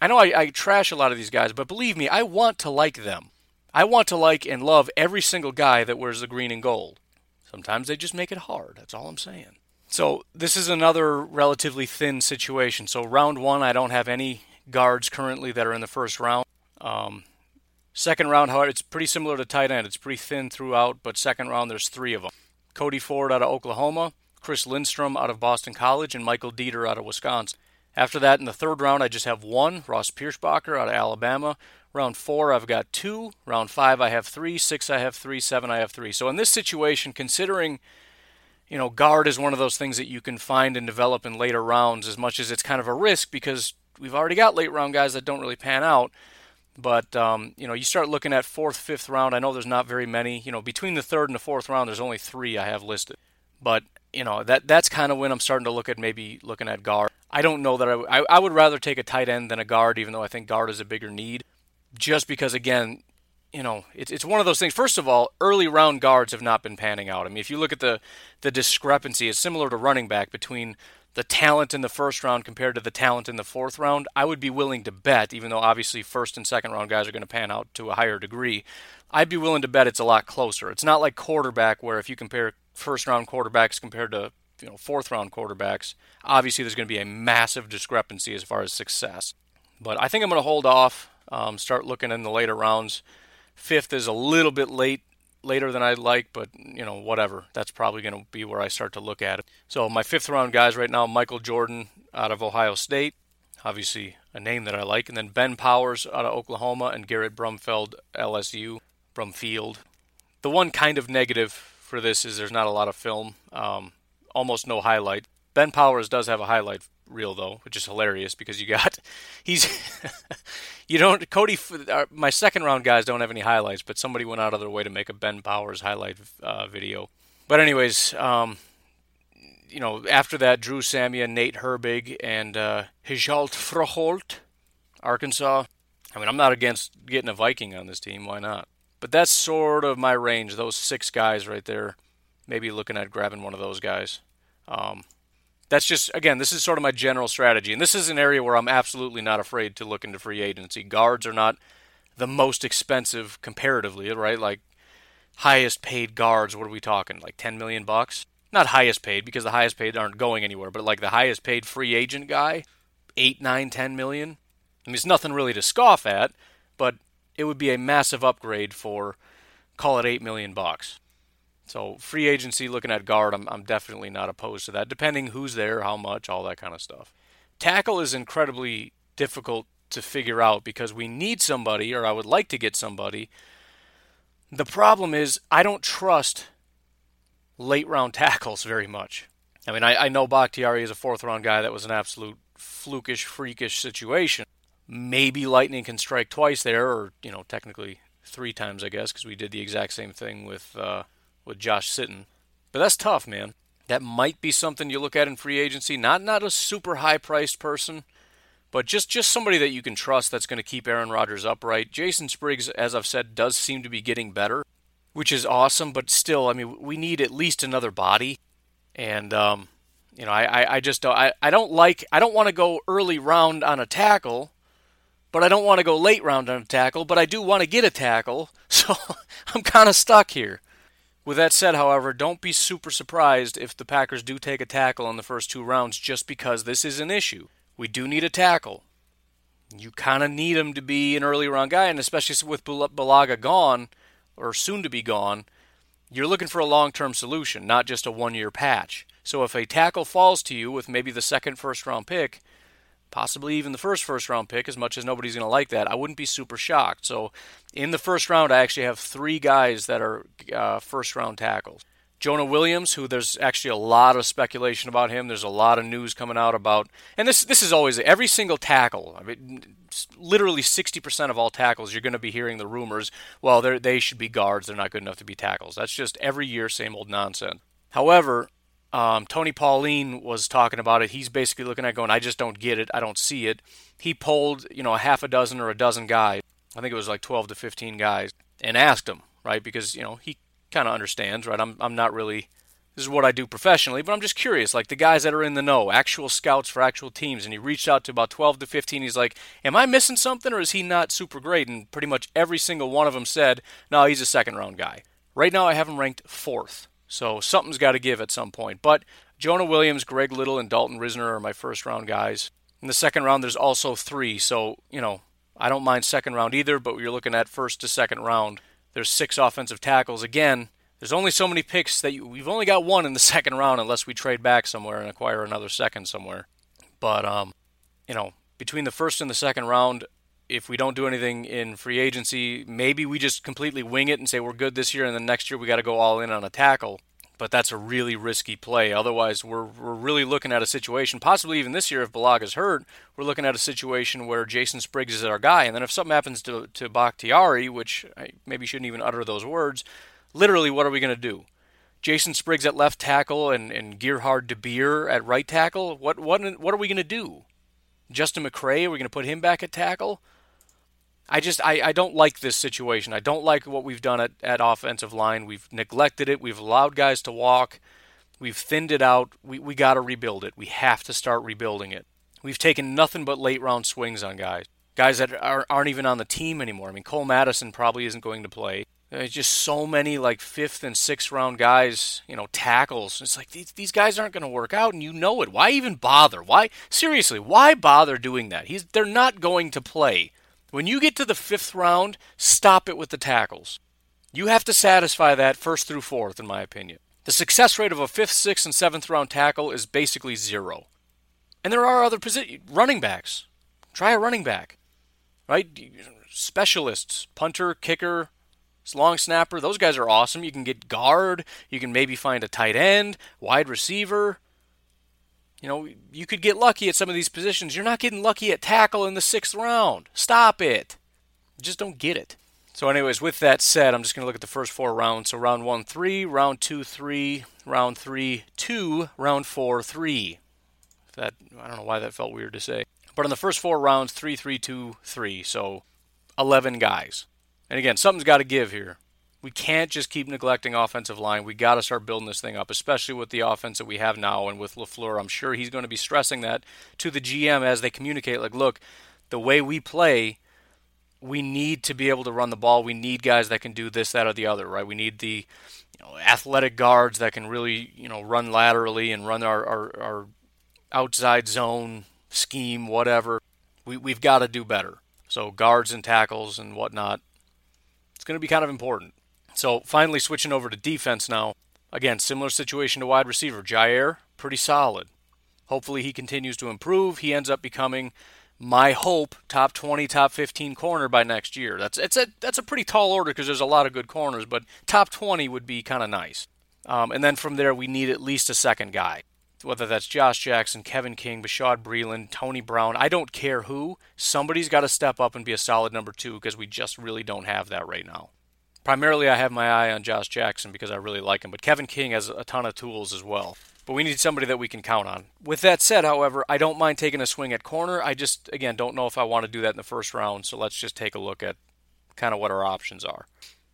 I know I, I trash a lot of these guys, but believe me, I want to like them. I want to like and love every single guy that wears the green and gold. Sometimes they just make it hard. That's all I'm saying. So this is another relatively thin situation. So round one, I don't have any guards currently that are in the first round. Um, second round, it's pretty similar to tight end. It's pretty thin throughout, but second round there's three of them. Cody Ford out of Oklahoma, Chris Lindstrom out of Boston College, and Michael Deiter out of Wisconsin. After that, in the third round, I just have one, Ross Pierschbacher out of Alabama. Round four, I've got two. Round five, I have three. Six, I have three. Seven, I have three. So in this situation, considering you know, guard is one of those things that you can find and develop in later rounds as much as it's kind of a risk because we've already got late round guys that don't really pan out. But um, you know, you start looking at fourth, fifth round. I know there's not very many. You know, between the third and the fourth round, there's only three I have listed. But you know that that's kind of when I'm starting to look at maybe looking at guard. I don't know that I, I, I would rather take a tight end than a guard, even though I think guard is a bigger need. Just because again, you know, it's it's one of those things. First of all, early round guards have not been panning out. I mean, if you look at the the discrepancy, it's similar to running back between the talent in the first round compared to the talent in the fourth round. I would be willing to bet, even though obviously first and second round guys are going to pan out to a higher degree. I'd be willing to bet it's a lot closer. It's not like quarterback where if you compare first round quarterbacks compared to you know fourth round quarterbacks, obviously there's going to be a massive discrepancy as far as success. But I think I'm going to hold off, um, start looking in the later rounds. Fifth is a little bit late, later than I'd like, but you know whatever. That's probably going to be where I start to look at it. So my fifth round guys right now: Michael Jordan out of Ohio State, obviously a name that I like, and then Ben Powers out of Oklahoma and Garrett Brumfeld LSU. Brumfield. The one kind of negative for this is there's not a lot of film, um, almost no highlight. Ben Powers does have a highlight reel though, which is hilarious because you got he's you don't Cody. Uh, my second round guys don't have any highlights, but somebody went out of their way to make a Ben Powers highlight uh, video. But anyways, um, you know, after that, Drew Samia, Nate Herbig, and uh, Hjalte Froholdt, Arkansas. I mean, I'm not against getting a Viking on this team. Why not? But that's sort of my range, those six guys right there. Maybe looking at grabbing one of those guys. Um, that's just, again, this is sort of my general strategy. And this is an area where I'm absolutely not afraid to look into free agency. Guards are not the most expensive comparatively, right? Like highest paid guards, what are we talking? Like 10 million bucks? Not highest paid because the highest paid aren't going anywhere, but like the highest paid free agent guy, 8, 9, 10 million. I mean, it's nothing really to scoff at, but it would be a massive upgrade for call it 8 million bucks. So free agency looking at guard, I'm, I'm definitely not opposed to that, depending who's there, how much, all that kind of stuff. Tackle is incredibly difficult to figure out because we need somebody, or I would like to get somebody. The problem is I don't trust late round tackles very much. I mean, I, I know Bakhtiari is a fourth round guy that was an absolute flukish, freakish situation maybe lightning can strike twice there, or you know, technically three times, I guess, because we did the exact same thing with uh, with Josh Sitton. But that's tough, man. That might be something you look at in free agency. Not not a super high priced person, but just just somebody that you can trust that's going to keep Aaron Rodgers upright. Jason Spriggs, as I've said, does seem to be getting better, which is awesome. But still, I mean, we need at least another body, and um, you know, I, I, just don't I, I don't like I don't want to go early round on a tackle, but I don't want to go late round on a tackle, but I do want to get a tackle, so I'm kind of stuck here. With that said, however, don't be super surprised if the Packers do take a tackle in the first two rounds just because this is an issue. We do need a tackle. You kind of need him to be an early round guy, and especially with Bulaga gone, or soon to be gone, you're looking for a long term solution, not just a one year patch. So if a tackle falls to you with maybe the second first round pick, possibly even the first first round pick, as much as nobody's going to like that, I wouldn't be super shocked. So in the first round, I actually have three guys that are uh, first round tackles. Jonah Williams, who there's actually a lot of speculation about him. There's a lot of news coming out about, and this this is always every single tackle. I mean, literally 60% of all tackles, you're going to be hearing the rumors. Well, they they should be guards. They're not good enough to be tackles. That's just every year, same old nonsense. However, um, Tony Pauline was talking about it. He's basically looking at going, I just don't get it. I don't see it. He polled, you know, a half a dozen or a dozen guys. I think it was like 12 to 15 guys, and asked them, right? Because you know he kind of understands, right? I'm I'm not really. This is what I do professionally, but I'm just curious. Like the guys that are in the know, actual scouts for actual teams, and he reached out to about 12 to 15. He's like, "Am I missing something, or is he not super great?" And pretty much every single one of them said, "No, he's a second round guy." Right now, I have him ranked fourth. So something's got to give at some point. But Jonah Williams, Greg Little, and Dalton Risner are my first round guys. In the second round, there's also three. So, you know, I don't mind second round either, but you're looking at first to second round. There's six offensive tackles. Again, there's only so many picks that you, we've only got one in the second round unless we trade back somewhere and acquire another second somewhere. But, um, you know, between the first and the second round, if we don't do anything in free agency, maybe we just completely wing it and say we're good this year, and then next year we got to go all in on a tackle. But that's a really risky play. Otherwise, we're we're really looking at a situation, possibly even this year if Bulaga's hurt, we're looking at a situation where Jason Spriggs is our guy, and then if something happens to to Bakhtiari, which I maybe shouldn't even utter those words, literally, what are we going to do? Jason Spriggs at left tackle and, and Gerhard de Beer at right tackle. What what what are we going to do? Justin McCray, are we going to put him back at tackle? I just I, I don't like this situation. I don't like what we've done at, at offensive line. We've neglected it. We've allowed guys to walk. We've thinned it out. We we got to rebuild it. We have to start rebuilding it. We've taken nothing but late round swings on guys. Guys that are, aren't even on the team anymore. I mean, Cole Madison probably isn't going to play. There's just so many like fifth and sixth round guys, you know, tackles. It's like these, these guys aren't going to work out, and you know it. Why even bother? Why seriously? Why bother doing that? He's they're not going to play. When you get to the fifth round, stop it with the tackles. You have to satisfy that first through fourth, in my opinion. The success rate of a fifth, sixth, and seventh round tackle is basically zero. And there are other positions, running backs. Try a running back, right? Specialists, punter, kicker, long snapper. Those guys are awesome. You can get guard. You can maybe find a tight end, wide receiver. You know, you could get lucky at some of these positions. You're not getting lucky at tackle in the sixth round. Stop it. You just don't get it. So, anyways, with that said, I'm just going to look at the first four rounds. So, round one, three, round two, three, round three, two, round four, three. That I don't know why that felt weird to say. But in the first four rounds, three, three, two, three. So, 11 guys. And again, something's got to give here. We can't just keep neglecting offensive line. We got to start building this thing up, especially with the offense that we have now and with LaFleur. I'm sure he's going to be stressing that to the GM as they communicate like, look, the way we play, we need to be able to run the ball. We need guys that can do this, that, or the other, right? We need the you know, athletic guards that can really, you know, run laterally and run our, our, our outside zone scheme, whatever. We, we've got to do better. So guards and tackles and whatnot, it's going to be kind of important. So finally switching over to defense now. Again, similar situation to wide receiver. Jair, pretty solid. Hopefully he continues to improve. He ends up becoming my hope top 20 top 15 corner by next year that's it's a that's a pretty tall order because there's a lot of good corners but top 20 would be kind of nice um, and then from there we need at least a second guy whether that's Josh Jackson, Kevin King, Bashaud Breeland, Tony Brown, I don't care who. Somebody's got to step up and be a solid number two because we just really don't have that right now primarily I have my eye on Josh Jackson because I really like him, but Kevin King has a ton of tools as well. but we need somebody that we can count on. With that said, however, I don't mind taking a swing at corner. I just, again, don't know if I want to do that in the first round. So let's just take a look at kind of what our options are.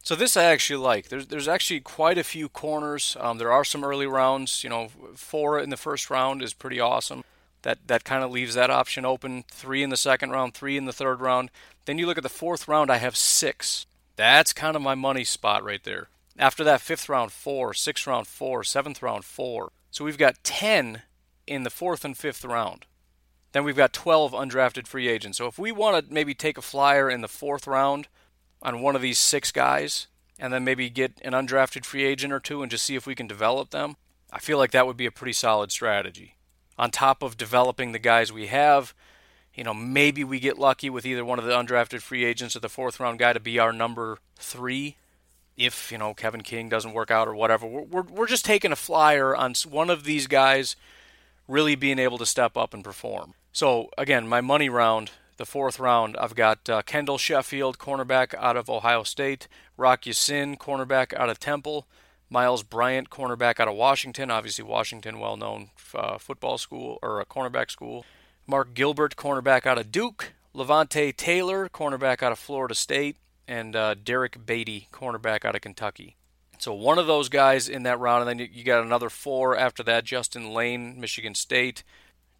So this I actually like. There's there's actually quite a few corners. Um, there are some early rounds. You know, four in the first round is pretty awesome. That that kind of leaves that option open. Three in the second round, three in the third round. Then you look at the fourth round. I have six. That's kind of my money spot right there. After that, fifth round, four, sixth round, four, seventh round, four. So we've got 10 in the fourth and fifth round. Then we've got 12 undrafted free agents. So if we want to maybe take a flyer in the fourth round on one of these six guys, and then maybe get an undrafted free agent or two and just see if we can develop them, I feel like that would be a pretty solid strategy. On top of developing the guys we have, you know, maybe we get lucky with either one of the undrafted free agents or the fourth round guy to be our number three if you know Kevin King doesn't work out or whatever. We're, we're, we're just taking a flyer on one of these guys really being able to step up and perform. So again, my money round, the fourth round, I've got uh, Kendall Sheffield, cornerback out of Ohio State, Rock Ya-Sin, cornerback out of Temple, Miles Bryant, cornerback out of Washington, obviously Washington, well-known uh, football school or a cornerback school. Mark Gilbert, cornerback out of Duke, Levonta Taylor, cornerback out of Florida State, and uh, Derrick Baity, cornerback out of Kentucky. So one of those guys in that round, and then you got another four after that: Justin Layne, Michigan State,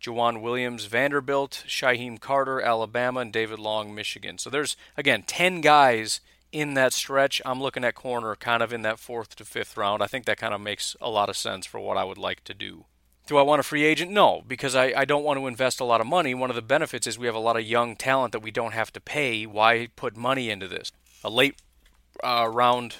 Joejuan Williams, Vanderbilt, Shyheim Carter, Alabama, and David Long, Michigan. So there's again ten guys in that stretch. I'm looking at corner kind of in that fourth to fifth round. I think that kind of makes a lot of sense for what I would like to do. Do I want a free agent? No, because I, I don't want to invest a lot of money. One of the benefits is we have a lot of young talent that we don't have to pay. Why put money into this? A late uh, round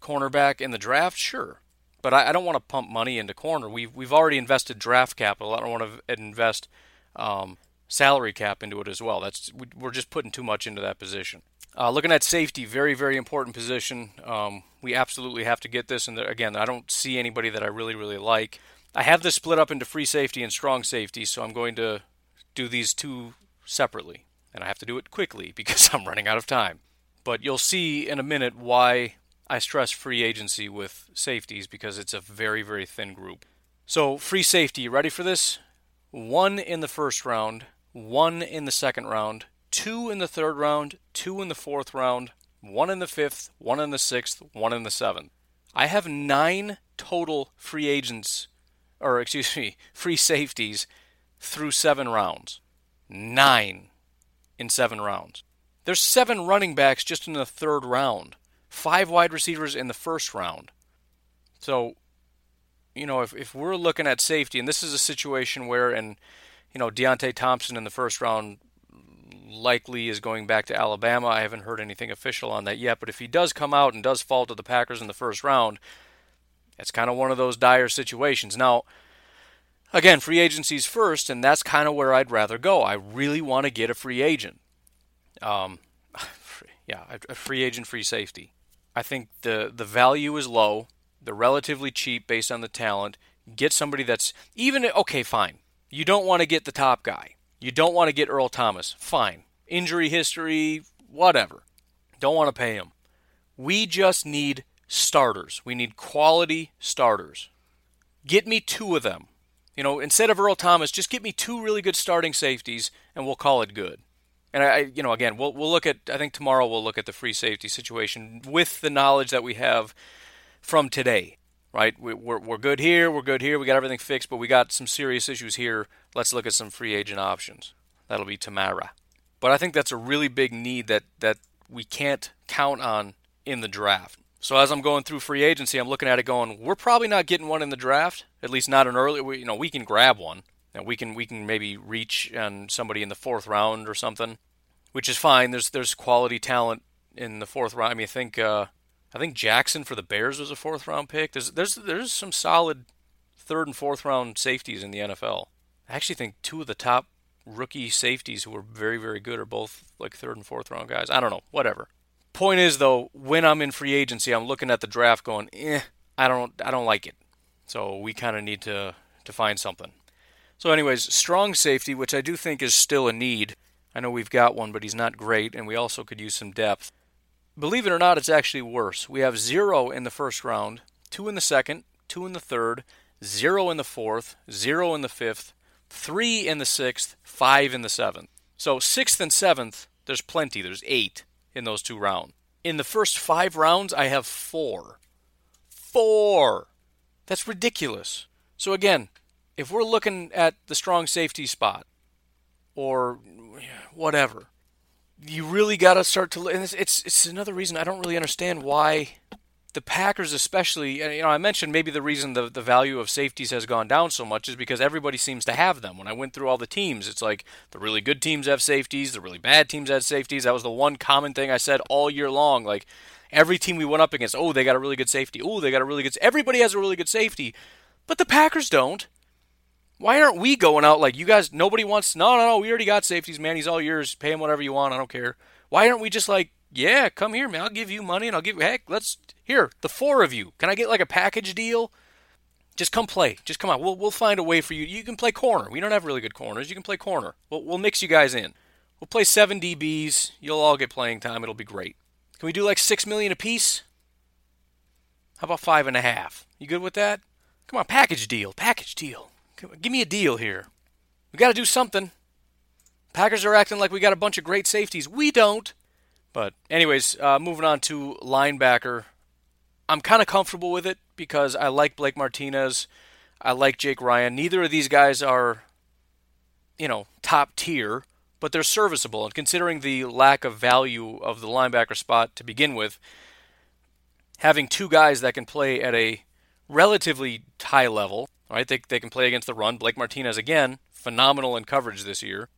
cornerback in the draft? Sure. But I, I don't want to pump money into corner. We've, we've already invested draft capital. I don't want to invest um, salary cap into it as well. That's We're just putting too much into that position. Uh, looking at safety, very, very important position. Um, we absolutely have to get this. And again, I don't see anybody that I really, really like. I have this split up into free safety and strong safety, so I'm going to do these two separately. And I have to do it quickly because I'm running out of time. But you'll see in a minute why I stress free agency with safeties because it's a very, very thin group. So, free safety, ready for this? One in the first round, one in the second round, two in the third round, two in the fourth round, one in the fifth, one in the sixth, one in the seventh. I have nine total free agents or excuse me, free safeties through seven rounds. Nine in seven rounds. There's seven running backs just in the third round, five wide receivers in the first round. So, you know, if, if we're looking at safety, and this is a situation where, and, you know, Deionte Thompson in the first round likely is going back to Alabama. I haven't heard anything official on that yet, but if he does come out and does fall to the Packers in the first round, it's kind of one of those dire situations. Now, again, free agency's first, and that's kind of where I'd rather go. I really want to get a free agent. Um, yeah, a free agent, free safety. I think the the value is low. They're relatively cheap based on the talent. Get somebody that's even okay, fine. You don't want to get the top guy. You don't want to get Earl Thomas. Fine. Injury history, whatever. Don't want to pay him. We just need starters. We need quality starters. Get me two of them. You know, instead of Earl Thomas, just get me two really good starting safeties, and we'll call it good. And I, you know, again, we'll we'll look at. I think tomorrow we'll look at the free safety situation with the knowledge that we have from today. Right, we, we're we're good here. We're good here. We got everything fixed, but we got some serious issues here. Let's look at some free agent options. That'll be Tamara. But I think that's a really big need that that we can't count on in the draft. So as I'm going through free agency, I'm looking at it going, we're probably not getting one in the draft, at least not an early. You know, we can grab one, and we can we can maybe reach on somebody in the fourth round or something, which is fine. There's there's quality talent in the fourth round. I mean, I think uh, I think Jackson for the Bears was a fourth round pick. There's there's there's some solid third and fourth round safeties in the NFL. I actually think two of the top rookie safeties who were very very good are both like third and fourth round guys. I don't know, whatever. Point is though, when I'm in free agency, I'm looking at the draft going, eh, I don't I don't like it. So we kind of need to to find something. So anyways, strong safety, which I do think is still a need. I know we've got one, but he's not great, and we also could use some depth. Believe it or not, it's actually worse. We have zero in the first round, two in the second, two in the third, zero in the fourth, zero in the fifth, three in the sixth, five in the seventh. So sixth and seventh, there's plenty. There's eight in those two rounds. In the first five rounds, I have four. Four. That's ridiculous. So again, if we're looking at the strong safety spot or whatever, you really got to start to. And it's, it's it's another reason I don't really understand why the Packers, especially, you know, I mentioned maybe the reason the, the value of safeties has gone down so much is because everybody seems to have them. When I went through all the teams, it's like the really good teams have safeties, the really bad teams have safeties. That was the one common thing I said all year long. Like every team we went up against, oh, they got a really good safety. Oh, they got a really good. Everybody has a really good safety, but the Packers don't. Why aren't we going out like you guys? Nobody wants. No, no, no. We already got safeties, man. He's all yours. Pay him whatever you want. I don't care. Why aren't we just like, yeah, come here, man. I'll give you money and I'll give you. Heck, let's here, the four of you. Can I get like a package deal? Just come play. Just come on. We'll we'll find a way for you. You can play corner. We don't have really good corners. You can play corner. We'll we'll mix you guys in. We'll play seven DBs. You'll all get playing time. It'll be great. Can we do like six million apiece? How about five and a half? You good with that? Come on, package deal. Package deal. give me a deal here. We got to do something. Packers are acting like we got a bunch of great safeties. We don't. But anyways, uh, moving on to linebacker. I'm kind of comfortable with it because I like Blake Martinez. I like Jake Ryan. Neither of these guys are, you know, top tier, but they're serviceable. And considering the lack of value of the linebacker spot to begin with, having two guys that can play at a relatively high level, right? They, they can play against the run. Blake Martinez, again, phenomenal in coverage this year.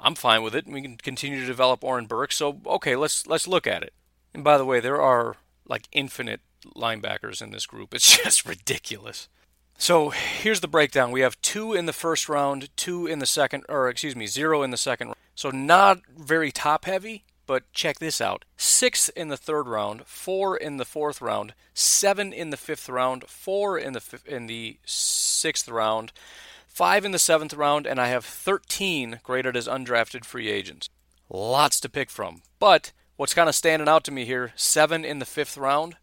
I'm fine with it. And we can continue to develop Oren Burks. So, okay, let's let's look at it. And by the way, there are like infinite linebackers in this group. It's just ridiculous. So here's the breakdown. We have two in the first round, two in the second, or excuse me, zero in the second. So not very top heavy, but check this out: six in the third round, four in the fourth round, seven in the fifth round, four in the in the sixth round, five in the seventh round, and I have 13 graded as undrafted free agents. Lots to pick from. But what's kind of standing out to me here: seven in the fifth round,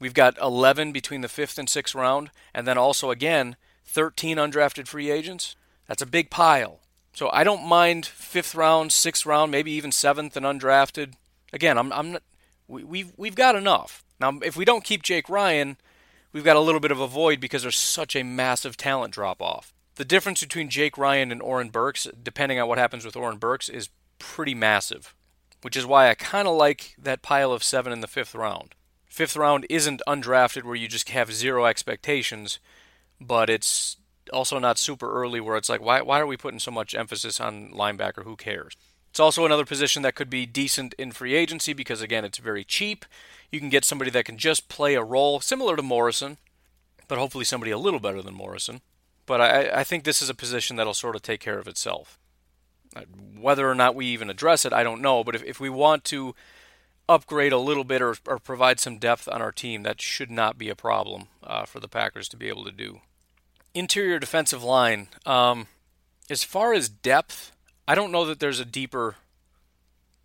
We've got 11 between the fifth and sixth round, and then also again 13 undrafted free agents. That's a big pile. So I don't mind fifth round, sixth round, maybe even seventh and undrafted. Again, I'm, I'm not, we, we've we've got enough. Now, if we don't keep Jake Ryan, we've got a little bit of a void because there's such a massive talent drop off. The difference between Jake Ryan and Oren Burks, depending on what happens with Oren Burks, is pretty massive, which is why I kind of like that pile of seven in the fifth round fifth round isn't undrafted where you just have zero expectations, but it's also not super early where it's like, why, why are we putting so much emphasis on linebacker? Who cares? It's also another position that could be decent in free agency because, again, it's very cheap. You can get somebody that can just play a role similar to Morrison, but hopefully somebody a little better than Morrison. But I, I think this is a position that'll sort of take care of itself. Whether or not we even address it, I don't know. But if, if we want to upgrade a little bit or, or provide some depth on our team, that should not be a problem uh, for the Packers to be able to do. Interior defensive line. Um, as far as depth, I don't know that there's a deeper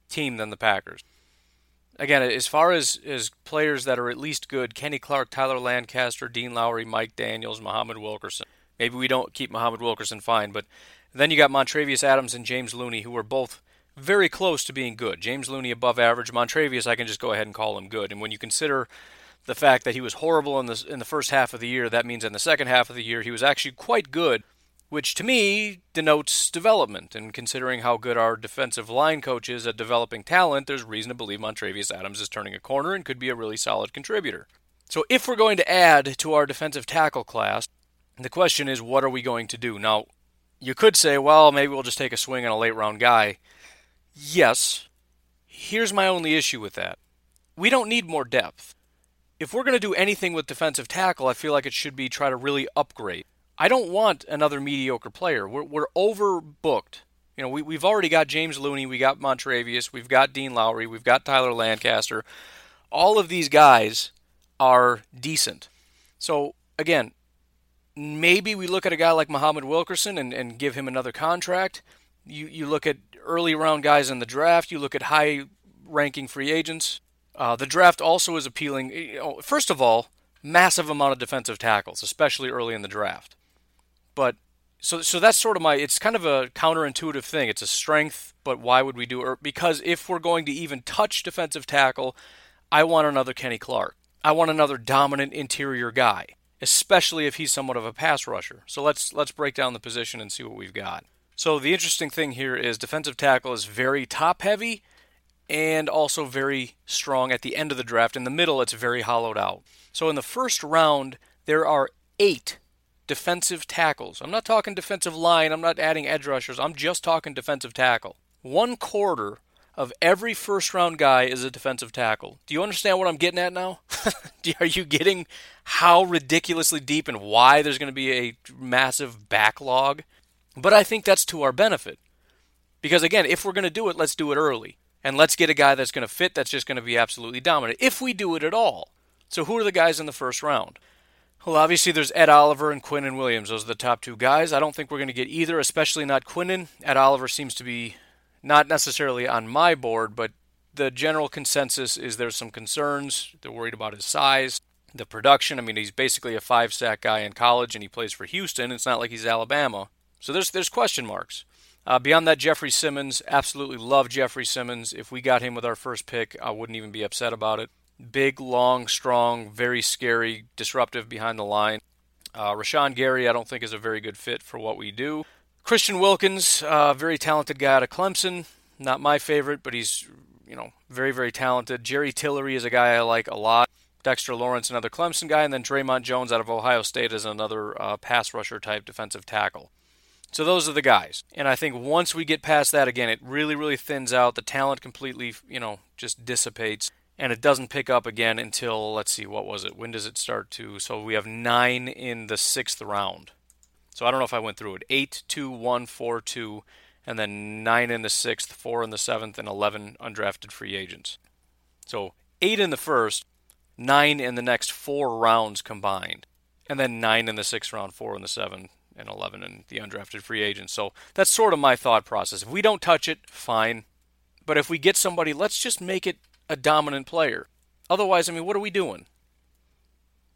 team than the Packers. Again, as far as, as players that are at least good, Kenny Clark, Tyler Lancaster, Dean Lowry, Mike Daniels, Muhammad Wilkerson. Maybe we don't keep Muhammad Wilkerson fine, but then you got Montravius Adams and James Looney, who are both very close to being good. James Looney above average. Montravius, I can just go ahead and call him good. And when you consider the fact that he was horrible in the in the first half of the year, that means in the second half of the year he was actually quite good, which to me denotes development. And considering how good our defensive line coach is at developing talent, there's reason to believe Montravius Adams is turning a corner and could be a really solid contributor. So if we're going to add to our defensive tackle class, the question is what are we going to do? Now, you could say, well, maybe we'll just take a swing on a late round guy. Yes. Here's my only issue with that. We don't need more depth. If we're going to do anything with defensive tackle, I feel like it should be try to really upgrade. I don't want another mediocre player. We're, we're overbooked. You know, we, we've already got James Looney, we got Montravius, we've got Dean Lowry, we've got Tyler Lancaster. All of these guys are decent. So, again, maybe we look at a guy like Muhammad Wilkerson and, and give him another contract. You, you look at early round guys in the draft. You look at high ranking free agents. Uh, the draft also is appealing. You know, first of all, massive amount of defensive tackles, especially early in the draft. But so so that's sort of my it's kind of a counterintuitive thing. It's a strength, but why would we do it? Because if we're going to even touch defensive tackle, I want another Kenny Clark. I want another dominant interior guy, especially if he's somewhat of a pass rusher. So let's let's break down the position and see what we've got. So the interesting thing here is defensive tackle is very top heavy and also very strong at the end of the draft. In the middle, it's very hollowed out. So in the first round, there are eight defensive tackles. I'm not talking defensive line, I'm not adding edge rushers, I'm just talking defensive tackle. One quarter of every first round guy is a defensive tackle. Do you understand what I'm getting at now? Are you getting how ridiculously deep and why there's going to be a massive backlog? But I think that's to our benefit. Because again, if we're going to do it, let's do it early. And let's get a guy that's going to fit, that's just going to be absolutely dominant, if we do it at all. So, who are the guys in the first round? Well, obviously, there's Ed Oliver and Quinnen Williams. Those are the top two guys. I don't think we're going to get either, especially not Quinnen. Ed Oliver seems to be not necessarily on my board, but the general consensus is there's some concerns. They're worried about his size, the production. I mean, he's basically a five sack guy in college and he plays for Houston. It's not like he's Alabama. So there's there's question marks. Uh, beyond that, Jeffrey Simmons, absolutely love Jeffrey Simmons. If we got him with our first pick, I wouldn't even be upset about it. Big, long, strong, very scary, disruptive behind the line. Uh, Rashan Gary, I don't think is a very good fit for what we do. Christian Wilkins, uh, very talented guy out of Clemson. Not my favorite, but he's you know very very talented. Jerry Tillery is a guy I like a lot. Dexter Lawrence, another Clemson guy, and then Dre'Mont Jones out of Ohio State is another uh, pass rusher type defensive tackle. So those are the guys. And I think once we get past that again, it really, really thins out. The talent completely, you know, just dissipates. And it doesn't pick up again until, let's see, what was it? When does it start to? So we have nine in the sixth round. So I don't know if I went through it. Eight, two, one, four, two, and then nine in the sixth, four in the seventh, and 11 undrafted free agents. So eight in the first, nine in the next four rounds combined. And then nine in the sixth round, four in the seventh, and 11 in the undrafted free agents. So that's sort of my thought process. If we don't touch it, fine. But if we get somebody, let's just make it a dominant player. Otherwise, I mean, what are we doing?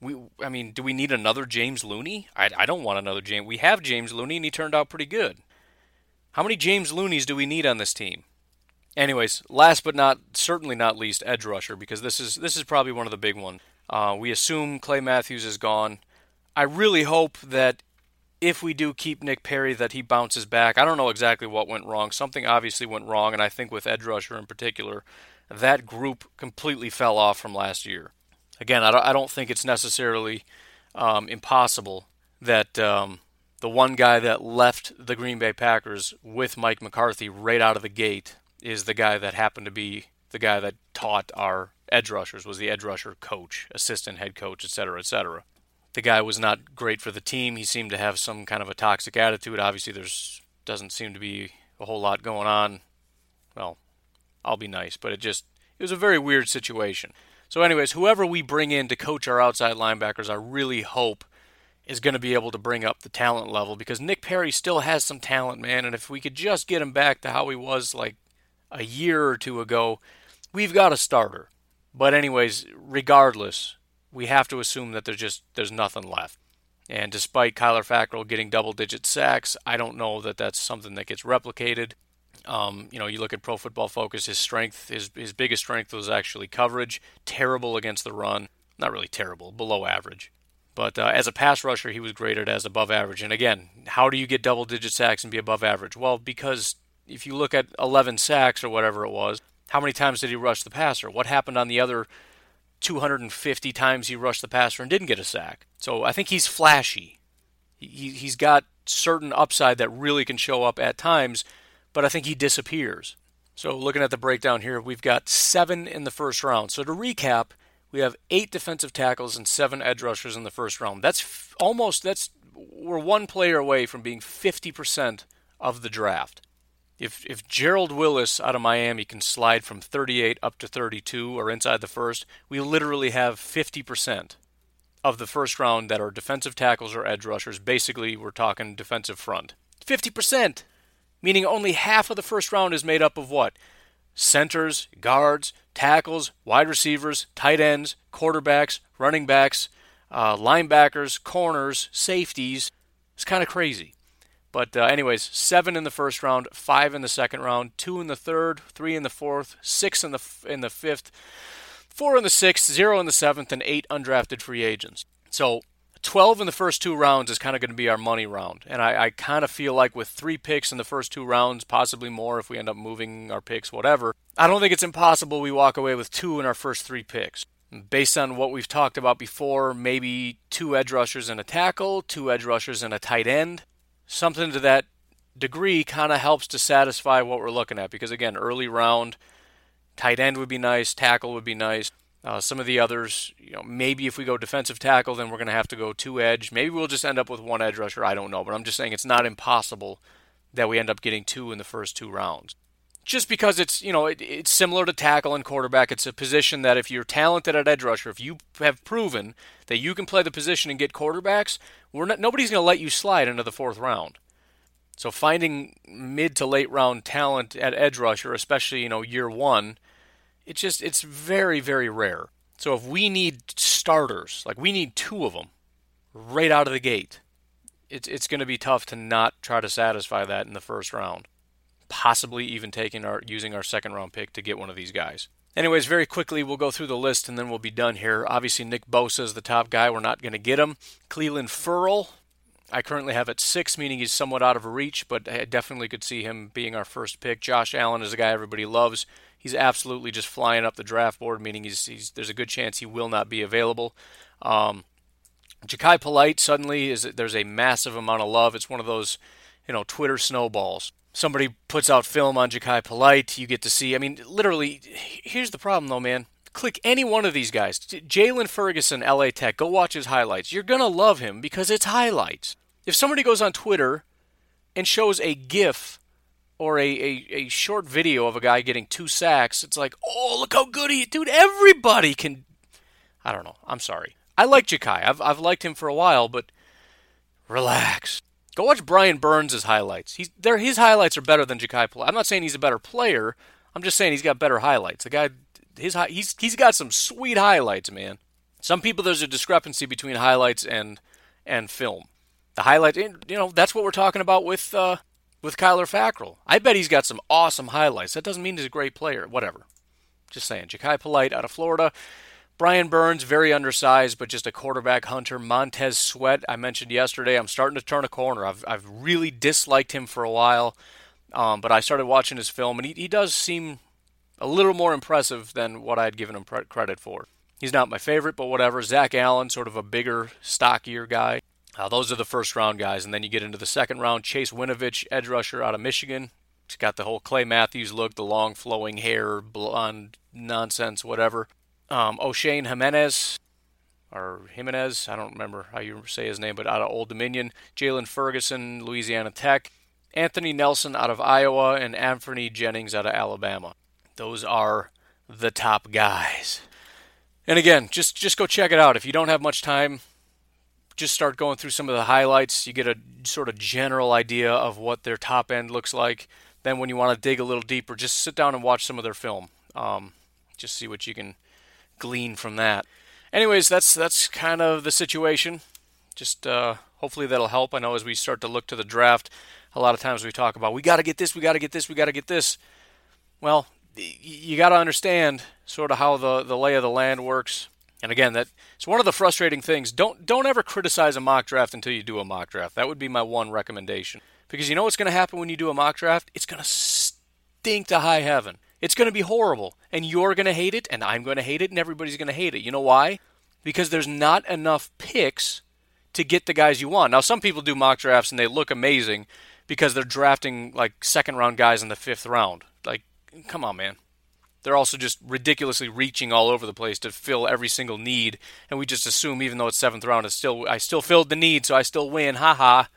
We, I mean, do we need another James Looney? I, I don't want another James. We have James Looney, and he turned out pretty good. How many James Looneys do we need on this team? Anyways, last but not certainly not least, edge rusher because this is this is probably one of the big ones. Uh, we assume Clay Matthews is gone. I really hope that if we do keep Nick Perry, that he bounces back. I don't know exactly what went wrong. Something obviously went wrong, and I think with edge rusher in particular, that group completely fell off from last year. Again, I don't think it's necessarily um, impossible that um, the one guy that left the Green Bay Packers with Mike McCarthy right out of the gate is the guy that happened to be the guy that taught our edge rushers, was the edge rusher coach, assistant head coach, et cetera, et cetera the guy was not great for the team. He seemed to have some kind of a toxic attitude. Obviously, there's doesn't seem to be a whole lot going on. Well, I'll be nice, but it just it was a very weird situation. So, anyways, whoever we bring in to coach our outside linebackers, I really hope is going to be able to bring up the talent level because Nick Perry still has some talent, man. And if we could just get him back to how he was like a year or two ago, we've got a starter. But anyways, regardless, we have to assume that there's just there's nothing left. And despite Kyler Fackrell getting double-digit sacks, I don't know that that's something that gets replicated. Um, you know, you look at Pro Football Focus, his strength, his his biggest strength was actually coverage. Terrible against the run, not really terrible, below average. But uh, as a pass rusher, he was graded as above average. And again, how do you get double-digit sacks and be above average? Well, because if you look at 11 sacks or whatever it was, how many times did he rush the passer? What happened on the other 250 times he rushed the passer and didn't get a sack. So I think he's flashy. He, he's got certain upside that really can show up at times, but I think he disappears. So looking at the breakdown here, we've got seven in the first round. So to recap, we have eight defensive tackles and seven edge rushers in the first round. That's f- almost that's we're one player away from being 50% of the draft if if Gerald Willis out of Miami can slide from 38 up to 32 or inside the first, we literally have 50% of the first round that are defensive tackles or edge rushers. Basically, we're talking defensive front. 50%, meaning only half of the first round is made up of what? Centers, guards, tackles, wide receivers, tight ends, quarterbacks, running backs. uh, linebackers, corners, safeties. It's kind of crazy. But uh, anyways, seven in the first round, five in the second round, two in the third, three in the fourth, six in the f- in the fifth, four in the sixth, zero in the seventh, and eight undrafted free agents. So 12 in the first two rounds is kind of going to be our money round. And I, I kind of feel like with three picks in the first two rounds, possibly more if we end up moving our picks, whatever, I don't think it's impossible we walk away with two in our first three picks. Based on what we've talked about before, maybe two edge rushers and a tackle, two edge rushers and a tight end. Something to that degree kind of helps to satisfy what we're looking at because, again, early round, tight end would be nice, tackle would be nice. Uh, some of the others, you know, maybe if we go defensive tackle, then we're going to have to go two edge. Maybe we'll just end up with one edge rusher. I don't know, but I'm just saying it's not impossible that we end up getting two in the first two rounds. Just because it's you know it, it's similar to tackle and quarterback, it's a position that if you're talented at edge rusher, if you have proven that you can play the position and get quarterbacks, we're not nobody's going to let you slide into the fourth round. So finding mid to late round talent at edge rusher, especially you know year one it's just it's very very rare. So if we need starters, like we need two of them right out of the gate, it's it's going to be tough to not try to satisfy that in the first round. Possibly even taking our using our second round pick to get one of these guys. Anyways, very quickly we'll go through the list and then we'll be done here. Obviously Nick Bosa is the top guy. We're not going to get him. Clelin Ferrell, I currently have at six, meaning he's somewhat out of reach, but I definitely could see him being our first pick. Josh Allen is a guy everybody loves he's absolutely just flying up the draft board, meaning he's, he's there's a good chance he will not be available. Um, Jachai Polite suddenly is there's a massive amount of love. It's one of those, you know, Twitter snowballs. Somebody puts out film on Jachai Polite, you get to see. I mean, literally, here's the problem though, man. Click any one of these guys. Jaylon Ferguson, LA Tech. Go watch his highlights. You're gonna love him because it's highlights. If somebody goes on Twitter and shows a GIF or a, a, a short video of a guy getting two sacks, it's like, oh, look how good he Dude, everybody can. I don't know. I'm sorry. I like Jachai. I've, I've liked him for a while, but relax. Go watch Brian Burns' highlights. He's there. His highlights are better than Jachai. I'm not saying he's a better player. I'm just saying he's got better highlights. The guy, his he's he's got some sweet highlights, man. Some people there's a discrepancy between highlights and and film. The highlight, you know, that's what we're talking about with uh, with Kyler Fackrell. I bet he's got some awesome highlights. That doesn't mean he's a great player. Whatever. Just saying. Jachai Polite out of Florida. Brian Burns, very undersized, but just a quarterback hunter. Montez Sweat, I mentioned yesterday. I'm starting to turn a corner. I've, I've really disliked him for a while, um, but I started watching his film, and he, he does seem a little more impressive than what I had given him credit for. He's not my favorite, but whatever. Zach Allen, sort of a bigger, stockier guy. Uh, those are the first round guys, and then you get into the second round. Chase Winovich, edge rusher out of Michigan. He's got the whole Clay Matthews look, the long flowing hair, blonde nonsense, whatever. Um, Oshane Ximines, or Ximines, I don't remember how you say his name, but out of Old Dominion. Jaylon Ferguson, Louisiana Tech. Anthony Nelson out of Iowa, and Anfernee Jennings out of Alabama. Those are the top guys. And again, just just go check it out. If you don't have much time, just start going through some of the highlights. You get a sort of general idea of what their top end looks like. Then, when you want to dig a little deeper, just sit down and watch some of their film. Um, just see what you can glean from that. Anyways, that's that's kind of the situation. Just uh, hopefully that'll help. I know as we start to look to the draft, a lot of times we talk about we got to get this, we got to get this, we got to get this. Well, you got to understand sort of how the the lay of the land works. And again, that it's one of the frustrating things. Don't don't ever criticize a mock draft until you do a mock draft. That would be my one recommendation. Because you know what's going to happen when you do a mock draft? It's going to stink to high heaven. It's going to be horrible, and you're going to hate it, and I'm going to hate it, and everybody's going to hate it. You know why? Because there's not enough picks to get the guys you want. Now, some people do mock drafts and they look amazing because they're drafting like second round guys in the fifth round. Like, come on, man they're also just ridiculously reaching all over the place to fill every single need, and we just assume even though it's seventh round, it's still I still filled the need, so I still win. Ha ha.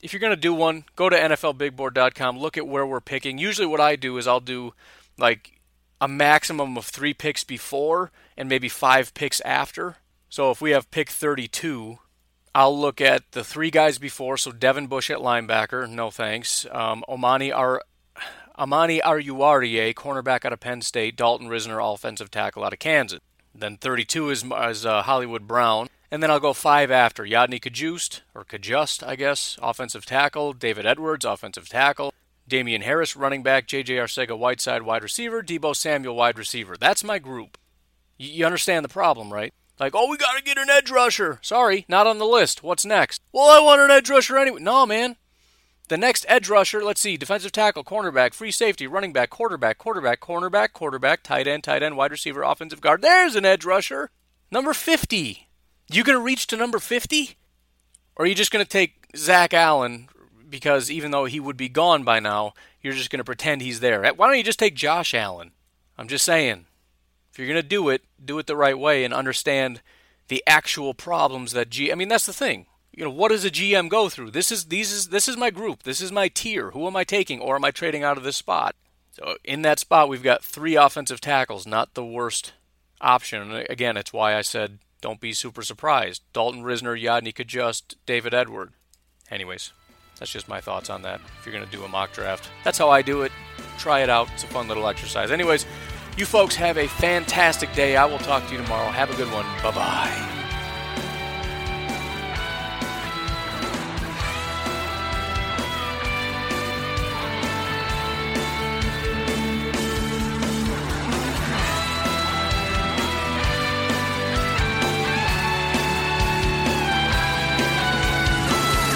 If you're gonna do one, go to NFLBigBoard.com. Look at where we're picking. Usually, what I do is I'll do like a maximum of three picks before and maybe five picks after. So if we have pick 32, I'll look at the three guys before. So Devin Bush at linebacker, no thanks. Um, Omani Ar- Amani Oruwariye, cornerback out of Penn State, Dalton Risner, offensive tackle out of Kansas. Then 32 is, is uh, Hollywood Brown, And then I'll go five after. Yodny Cajuste, or Cajuste, I guess, offensive tackle. David Edwards, offensive tackle. Damien Harris, running back. J.J. Arcega, Whiteside, wide receiver. Deebo Samuel, wide receiver. That's my group. You understand the problem, right? Like, oh, we got to get an edge rusher. Sorry, not on the list. What's next? Well, I want an edge rusher anyway. No, man. The next edge rusher, let's see, defensive tackle, cornerback, free safety, running back, quarterback, quarterback, cornerback, quarterback, tight end, tight end, wide receiver, offensive guard. There's an edge rusher. Number 50. You going to reach to number 50? Or are you just going to take Zach Allen because even though he would be gone by now, you're just going to pretend he's there? Eh, why don't you just take Josh Allen? I'm just saying. If you're going to do it, do it the right way and understand the actual problems that G I mean that's the thing. You know, what does a GM go through? This is these is this is my group. This is my tier. Who am I taking or am I trading out of this spot? So in that spot we've got three offensive tackles, not the worst option. again, it's why I said don't be super surprised. Dalton Risner, Yodny Cajuste, David Edward. Anyways, that's just my thoughts on that. If you're going to do a mock draft, that's how I do it. Try it out. It's a fun little exercise. Anyways, you folks have a fantastic day. I will talk to you tomorrow. Have a good one. Bye bye.